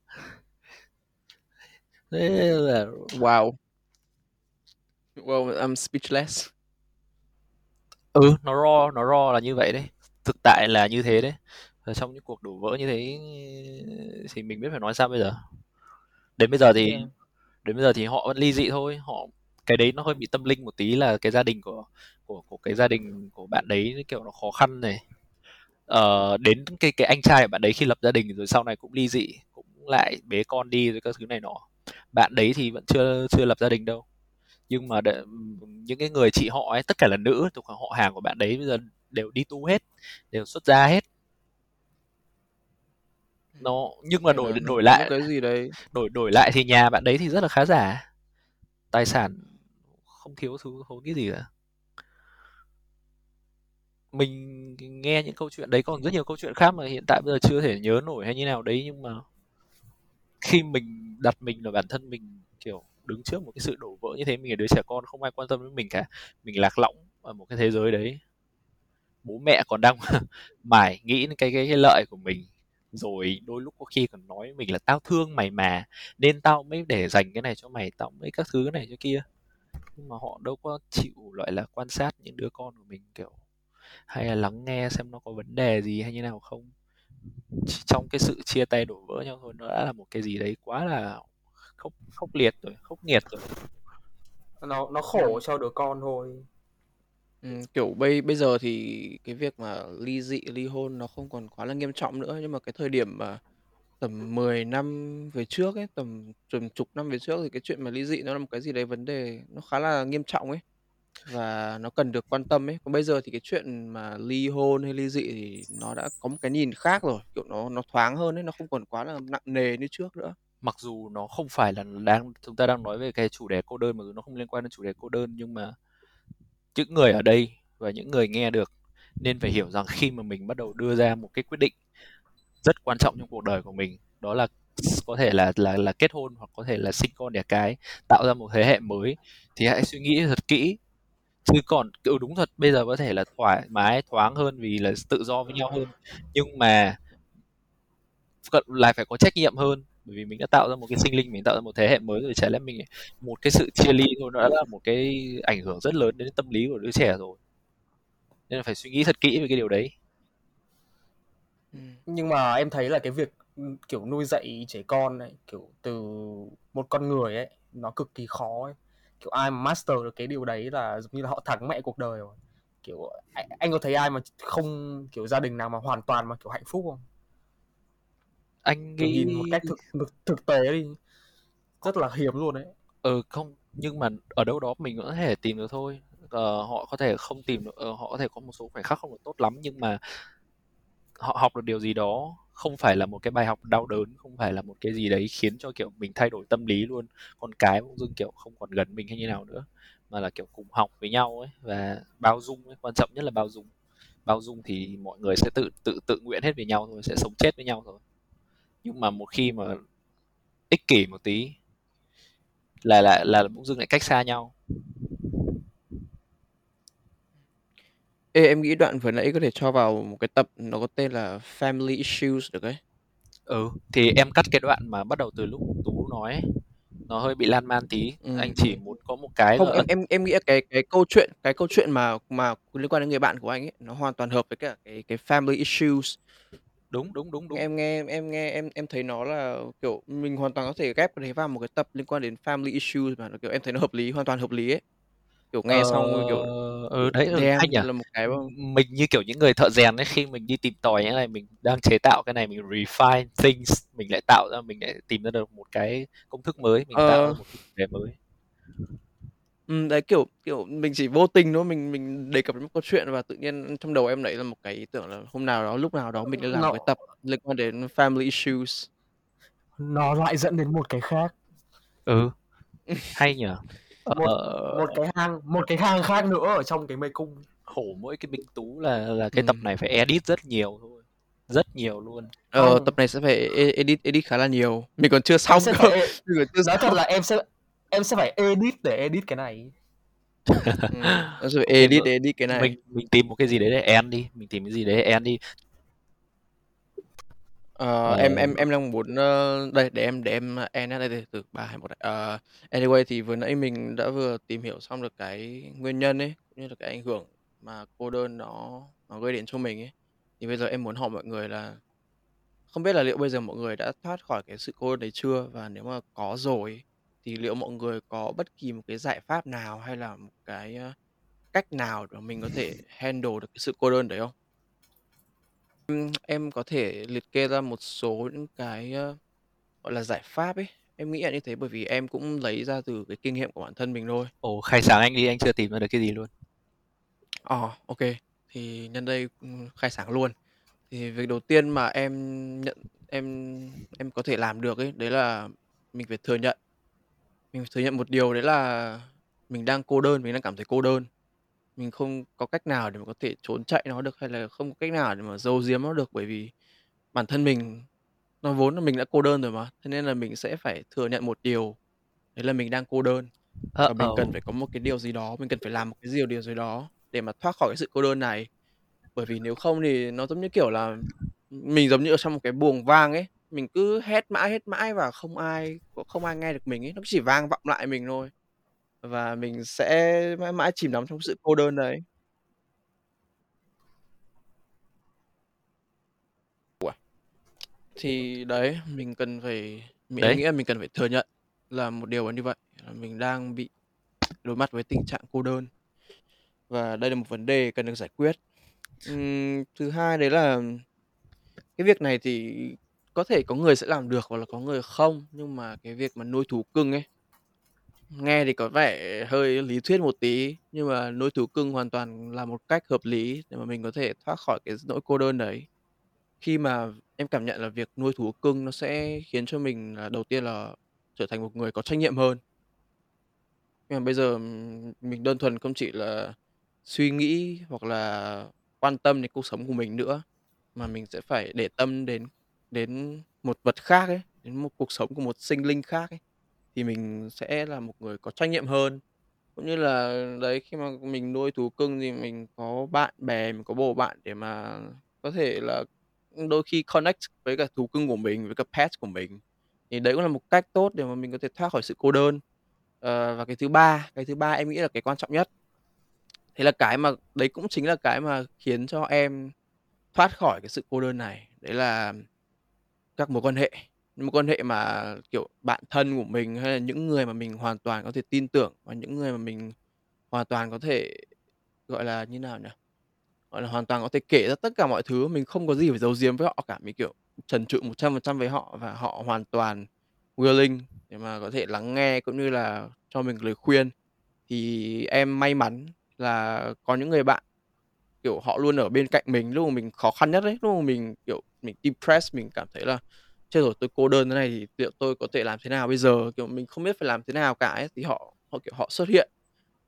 A: thế là
B: Wow. Well, I'm speechless.
A: ừ nó ro nó ro là như vậy đấy thực tại là như thế đấy và trong những cuộc đổ vỡ như thế thì mình biết phải nói sao bây giờ đến bây giờ thì
B: Yeah
A: đến bây giờ thì họ vẫn ly dị thôi họ cái đấy nó hơi bị tâm linh một tí là cái gia đình của của của cái gia đình của bạn đấy kiểu nó khó khăn này. Ờ, đến cái cái anh trai của bạn đấy khi lập gia đình rồi sau này cũng ly dị cũng lại bế con đi rồi các thứ này nọ. Bạn đấy thì vẫn chưa chưa lập gia đình đâu. Nhưng mà để, những cái người chị họ ấy tất cả là nữ thuộc họ hàng của bạn đấy bây giờ đều đi tu hết đều xuất gia hết nó nhưng mà đổi đổi lại
B: cái gì đấy?
A: đổi đổi lại thì nhà bạn đấy thì rất là khá giả. Tài sản không thiếu thứ thốn cái gì cả. Mình nghe những câu chuyện đấy còn rất nhiều câu chuyện khác mà hiện tại bây giờ chưa thể nhớ nổi hay như nào đấy nhưng mà khi mình đặt mình là bản thân mình kiểu đứng trước một cái sự đổ vỡ như thế mình là đứa trẻ con không ai quan tâm đến mình cả. Mình lạc lõng ở một cái thế giới đấy. Bố mẹ còn đang mải nghĩ đến cái cái cái lợi của mình rồi đôi lúc có khi còn nói mình là tao thương mày mà, nên tao mới để dành cái này cho mày, tao mới các thứ này cho kia. Nhưng mà họ đâu có chịu loại là, quan sát những đứa con của mình, kiểu, hay là lắng nghe xem nó có vấn đề gì hay như nào không. Trong cái sự chia tay đổ vỡ nhau thôi, nó đã là một cái gì đấy quá là khốc khốc liệt rồi, khốc nghiệt rồi.
C: Nó nó khổ cho đứa con thôi.
B: Ừm, kiểu bây bây giờ thì cái việc mà ly dị, ly hôn nó không còn quá là nghiêm trọng nữa, nhưng mà cái thời điểm mà tầm 10 năm về trước ấy, tầm tầm chục năm về trước thì cái chuyện mà ly dị nó là một cái gì đấy vấn đề nó khá là nghiêm trọng ấy, và nó cần được quan tâm ấy. Còn bây giờ thì cái chuyện mà ly hôn hay ly dị thì nó đã có một cái nhìn khác rồi, kiểu, nó nó thoáng hơn ấy, nó không còn quá là nặng nề như trước nữa.
A: mặc dù nó không phải là đang chúng ta đang nói về cái chủ đề cô đơn mà nó không liên quan đến chủ đề cô đơn nhưng mà những người ở đây và những người nghe được nên phải hiểu rằng khi mà mình bắt đầu đưa ra một cái quyết định rất quan trọng trong cuộc đời của mình, đó là có thể là là là kết hôn hoặc có thể là sinh con đẻ cái, tạo ra một thế hệ mới, thì hãy suy nghĩ thật kỹ. Chứ còn ừ đúng thật, bây giờ có thể là thoải mái, thoáng hơn vì là tự do với nhau hơn, nhưng mà lại phải có trách nhiệm hơn bởi vì mình đã tạo ra một cái sinh linh mình tạo ra một thế hệ mới rồi chả lẽ mình một cái sự chia ly thôi nó đã là một cái ảnh hưởng rất lớn đến tâm lý của đứa trẻ rồi nên là phải suy nghĩ thật kỹ về cái điều đấy
B: Ừm.
C: Nhưng mà em thấy là cái việc, ừm, kiểu, nuôi dạy trẻ con ấy, kiểu, từ một con người ấy, nó cực kỳ khó ấy. Kiểu, ai mà master được cái điều đấy là giống như là họ thắng mẹ cuộc đời rồi. Kiểu, anh anh có thấy ai mà không kiểu, gia đình nào mà hoàn toàn mà, kiểu, hạnh phúc không?
A: Anh nghĩ
C: nhìn một cách thực thực thực tế đi, rất là hiếm luôn ấy.
A: Ừ, không, nhưng mà ở đâu đó mình vẫn có thể tìm được thôi. Ờ, họ có thể không tìm được ờ, họ có thể có một số khoảnh khắc không được tốt lắm nhưng mà họ học được điều gì đó, không phải là một cái bài học đau đớn, không phải là một cái gì đấy khiến cho, kiểu, mình thay đổi tâm lý luôn. Con cái bỗng dưng, kiểu, không còn gần mình hay như nào nữa, mà là, kiểu, cùng học với nhau ấy và bao dung ấy, quan trọng nhất là bao dung. Bao dung thì mọi người sẽ tự tự tự nguyện hết với nhau thôi, sẽ sống chết với nhau thôi. Nhưng mà một khi mà ích kỷ một tí là là là bỗng dưng lại cách xa nhau.
B: Ê, em nghĩ đoạn vừa nãy có thể cho vào một cái tập nó có tên là Family Issues được ấy.
A: Ừ, thì em cắt cái đoạn mà bắt đầu từ lúc Tú nói ấy, nó hơi bị lan man tí. Anh
B: Ừm.
A: chỉ muốn có một cái
B: Không,
A: là
B: em em em nghĩ cái cái câu chuyện cái câu chuyện mà mà liên quan đến người bạn của anh ấy, nó hoàn toàn hợp với cả cái cái Family Issues.
A: Đúng, đúng, đúng, đúng.
B: Em nghe em nghe em em thấy nó là, kiểu, mình hoàn toàn có thể ghép cái đấy vào một cái tập liên quan đến Family Issues mà kiểu, em thấy nó hợp lý, hoàn toàn hợp lý ấy. Kiểu, nghe
A: Ờ,
B: xong, kiểu,
A: ừ, đấy, ừ, hay
B: damn,
A: nhỉ?
B: là một cái mà
A: mình như, kiểu, những người thợ rèn ấy, khi mình đi tìm tòi cái này, mình đang chế tạo cái này, mình refine things, mình lại tạo ra mình lại tìm ra được một cái công thức mới, mình tạo ra
B: Ờ.
A: một cái chủ đề mới.
B: Ừm, đấy, kiểu kiểu, mình chỉ vô tình thôi, mình mình đề cập đến một câu chuyện và tự nhiên trong đầu em nảy ra một cái ý tưởng là hôm nào đó, lúc nào đó mình nên làm một cái
C: Nó
B: tập liên quan đến Family Issues.
C: nó lại dẫn đến một cái khác.
A: Ừ, hay nhỉ?
C: Một
A: Ờ
C: một cái hang một cái hang khác nữa ở trong cái mê cung.
A: Khổ mỗi cái Minh Tú là là cái tập
B: Ừm.
A: này phải edit rất nhiều thôi, rất nhiều luôn.
B: Ờ,
C: Không.
B: tập này sẽ phải e edit edit khá là nhiều. Mình còn chưa
C: Em
B: xong
C: sẽ
B: cơ,
C: phải
B: mình còn chưa
C: nói thật
B: xong.
C: là em sẽ em sẽ phải edit để edit cái này.
B: Phải
A: OK,
B: edit để edit cái
A: Mình
B: này.
A: mình tìm một cái gì đấy để end đi, mình tìm cái gì đấy để end đi.
B: Ờ,
A: Ờ.
B: em em em đang muốn, ơ đây, để em để em end đây, từ 3, 2, 1 này. Ờ, anyway thì vừa nãy mình đã vừa tìm hiểu xong được cái nguyên nhân ấy, cũng như là cái ảnh hưởng mà cô đơn nó nó gây đến cho mình ấy. Thì bây giờ em muốn hỏi mọi người là không biết là liệu bây giờ mọi người đã thoát khỏi cái sự cô đơn đấy chưa? Và nếu mà có rồi ấy, thì liệu mọi người có bất kỳ một cái giải pháp nào hay là một cái, ơ, cách nào để mình có thể handle được cái sự cô đơn đấy không? Ừm, em có thể liệt kê ra một số những cái, ơ, gọi là, giải pháp ấy. Em nghĩ là như thế bởi vì em cũng lấy ra từ cái kinh nghiệm của bản thân mình thôi.
A: Ồ, khai sáng anh đi, anh chưa tìm ra được cái gì luôn.
B: Ờ, OK. Thì nhân đây, ừm, khai sáng luôn. Thì việc đầu tiên mà em nhận em em có thể làm được ấy, đấy là mình phải thừa nhận. Mình phải thừa nhận một điều đấy là mình đang cô đơn, mình đang cảm thấy cô đơn. Mình không có cách nào để mà có thể trốn chạy nó được, hay là không có cách nào để mà giấu giếm nó được, bởi vì bản thân mình nó vốn là mình đã cô đơn rồi mà, thế nên là mình sẽ phải thừa nhận một điều, đấy là mình đang cô đơn. Và mình cần
A: Uh-oh.
B: phải có một cái điều gì đó, mình cần phải làm một cái điều điều gì đó để mà thoát khỏi cái sự cô đơn này. Bởi vì nếu không thì nó giống như kiểu là mình giống như ở trong một cái buồng vang ấy, mình cứ hét mãi, hét mãi và không ai không ai nghe được mình ấy, nó chỉ vang vọng lại mình thôi. Và mình sẽ mãi mãi chìm đắm trong sự cô đơn đấy. Thì đấy, mình cần phải mình
A: Đấy.
B: nghĩ là mình cần phải thừa nhận là một điều là như vậy, là mình đang bị đối mặt với tình trạng cô đơn. Và đây là một vấn đề cần được giải quyết. Ừm, thứ hai đấy là cái việc này thì có thể có người sẽ làm được hoặc là có người không, nhưng mà cái việc mà nuôi thú cưng ấy, nghe thì có vẻ hơi lý thuyết một tí, nhưng mà nuôi thú cưng hoàn toàn là một cách hợp lý để mà mình có thể thoát khỏi cái nỗi cô đơn đấy. Khi mà em cảm nhận là việc nuôi thú cưng nó sẽ khiến cho mình là đầu tiên là trở thành một người có trách nhiệm hơn. Nhưng mà bây giờ, ừm, mình đơn thuần không chỉ là suy nghĩ hoặc là quan tâm đến cuộc sống của mình nữa, mà mình sẽ phải để tâm đến đến một vật khác ấy, đến một cuộc sống của một sinh linh khác ấy, thì mình sẽ là một người có trách nhiệm hơn. Cũng như là, đấy, khi mà mình nuôi thú cưng thì mình có bạn bè, mình có bồ bạn để mà có thể là, đôi khi connect với cả thú cưng của mình, với cả pet của mình. Thì đấy cũng là một cách tốt để mà mình có thể thoát khỏi sự cô đơn. Ờ, và cái thứ ba, cái thứ ba em nghĩ là cái quan trọng nhất. Thế là cái mà đấy cũng chính là cái mà khiến cho em thoát khỏi cái sự cô đơn này, đấy là các mối quan hệ. Những mối quan hệ mà, kiểu, bạn thân của mình hay là những người mà mình hoàn toàn có thể tin tưởng và những người mà mình hoàn toàn có thể, gọi là, như nào nhỉ? Gọi là, hoàn toàn có thể kể ra tất cả mọi thứ, mình không có gì phải giấu giếm với họ cả. Mình, kiểu, trần trụi 100% với họ và họ hoàn toàn willing để mà có thể lắng nghe cũng như là cho mình lời khuyên. Thì em may mắn là có những người bạn, kiểu, họ luôn ở bên cạnh mình lúc mà mình khó khăn nhất đấy, lúc mà mình, kiểu, mình depressed, mình cảm thấy là "Chết rồi, tôi cô đơn thế này thì liệu tôi có thể làm thế nào bây giờ?" Kiểu, mình không biết phải làm thế nào cả ấy, thì họ họ, kiểu, họ xuất hiện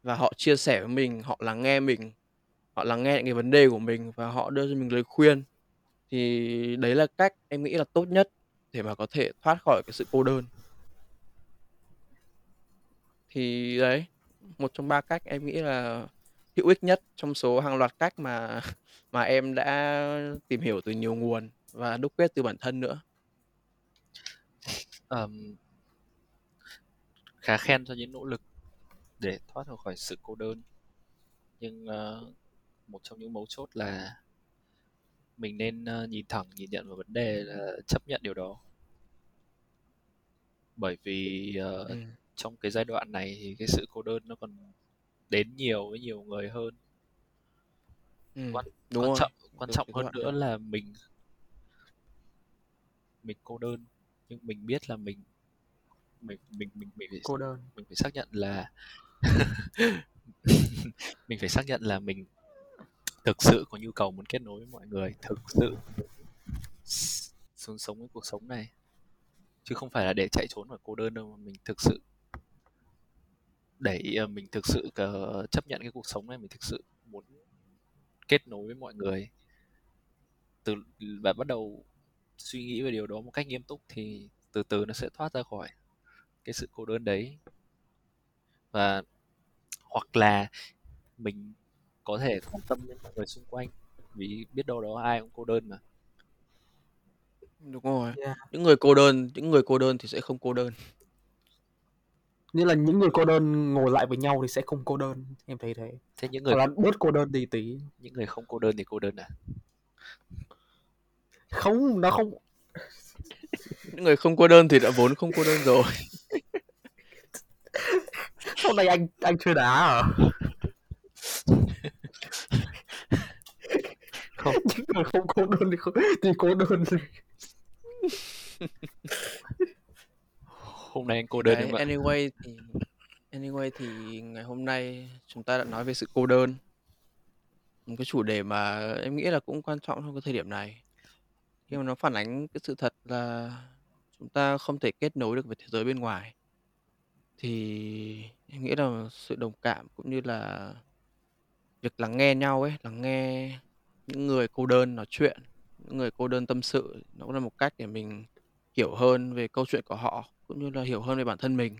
B: và họ chia sẻ với mình, họ lắng nghe mình, họ lắng nghe những cái vấn đề của mình và họ đưa cho mình lời khuyên. Thì đấy là cách em nghĩ là tốt nhất để mà có thể thoát khỏi cái sự cô đơn. Thì đấy, một trong ba cách em nghĩ là hữu ích nhất trong số hàng loạt cách mà mà em đã tìm hiểu từ nhiều nguồn và đúc kết từ bản thân nữa.
A: Ờm. Khá khen cho những nỗ lực để thoát ra khỏi sự cô đơn. Nhưng, ờ, một trong những mấu chốt là mình nên, ơ, nhìn thẳng, nhìn nhận vào vấn đề là chấp nhận điều đó. Bởi vì, ờ,
B: Ừm.
A: trong cái giai đoạn này thì cái sự cô đơn nó còn đến nhiều với nhiều người hơn.
B: Ừm,
A: Quan
B: đúng
A: quan
B: rồi,
A: trọng quan
B: đúng
A: trọng
B: cái
A: hơn
B: đoạn
A: nữa là mình mình cô đơn, nhưng mình biết là mình mình mình mình mình phải
C: Cô đơn.
A: mình phải xác nhận là mình phải xác nhận là mình thực sự có nhu cầu muốn kết nối với mọi người, thực sự sống sống cái cuộc sống này. Chứ không phải là để chạy trốn khỏi cô đơn đâu, mà mình thực sự để ờ, mình thực sự, ờ, chấp nhận cái cuộc sống này, mình thực sự muốn kết nối với mọi người. Từ và bắt đầu suy nghĩ về điều đó một cách nghiêm túc thì từ từ nó sẽ thoát ra khỏi cái sự cô đơn đấy. Và hoặc là mình có thể quan tâm đến mọi người xung quanh, vì biết đâu đó ai cũng cô đơn mà.
B: Đúng rồi.
C: Yeah.
B: Những người cô đơn những người cô đơn thì sẽ không cô đơn.
C: Nghĩa là những người cô đơn ngồi lại với nhau thì sẽ không cô đơn, em thấy thế.
A: Thế những
C: Hoặc
A: người
C: là bớt cô đơn đi tí.
A: những người không cô đơn thì cô đơn à?
C: Không, nó không
B: Những người không cô đơn thì đã vốn không cô đơn rồi.
C: Hôm nay anh anh chơi đá à?
A: Không.
C: Những người không cô đơn thì không thì cô đơn.
A: Hôm nay anh cô đơn
B: Đấy,
A: em ạ.
B: anyway thì anyway thì ngày hôm nay chúng ta đã nói về sự cô đơn. Một cái chủ đề mà em nghĩ là cũng quan trọng trong cái thời điểm này. Khi mà nó phản ánh cái sự thật là chúng ta không thể kết nối được với thế giới bên ngoài. Thì em nghĩ là sự đồng cảm cũng như là việc lắng nghe nhau ấy, lắng nghe những người cô đơn nói chuyện, những người cô đơn tâm sự, nó cũng là một cách để mình hiểu hơn về câu chuyện của họ, cũng như là hiểu hơn về bản thân mình.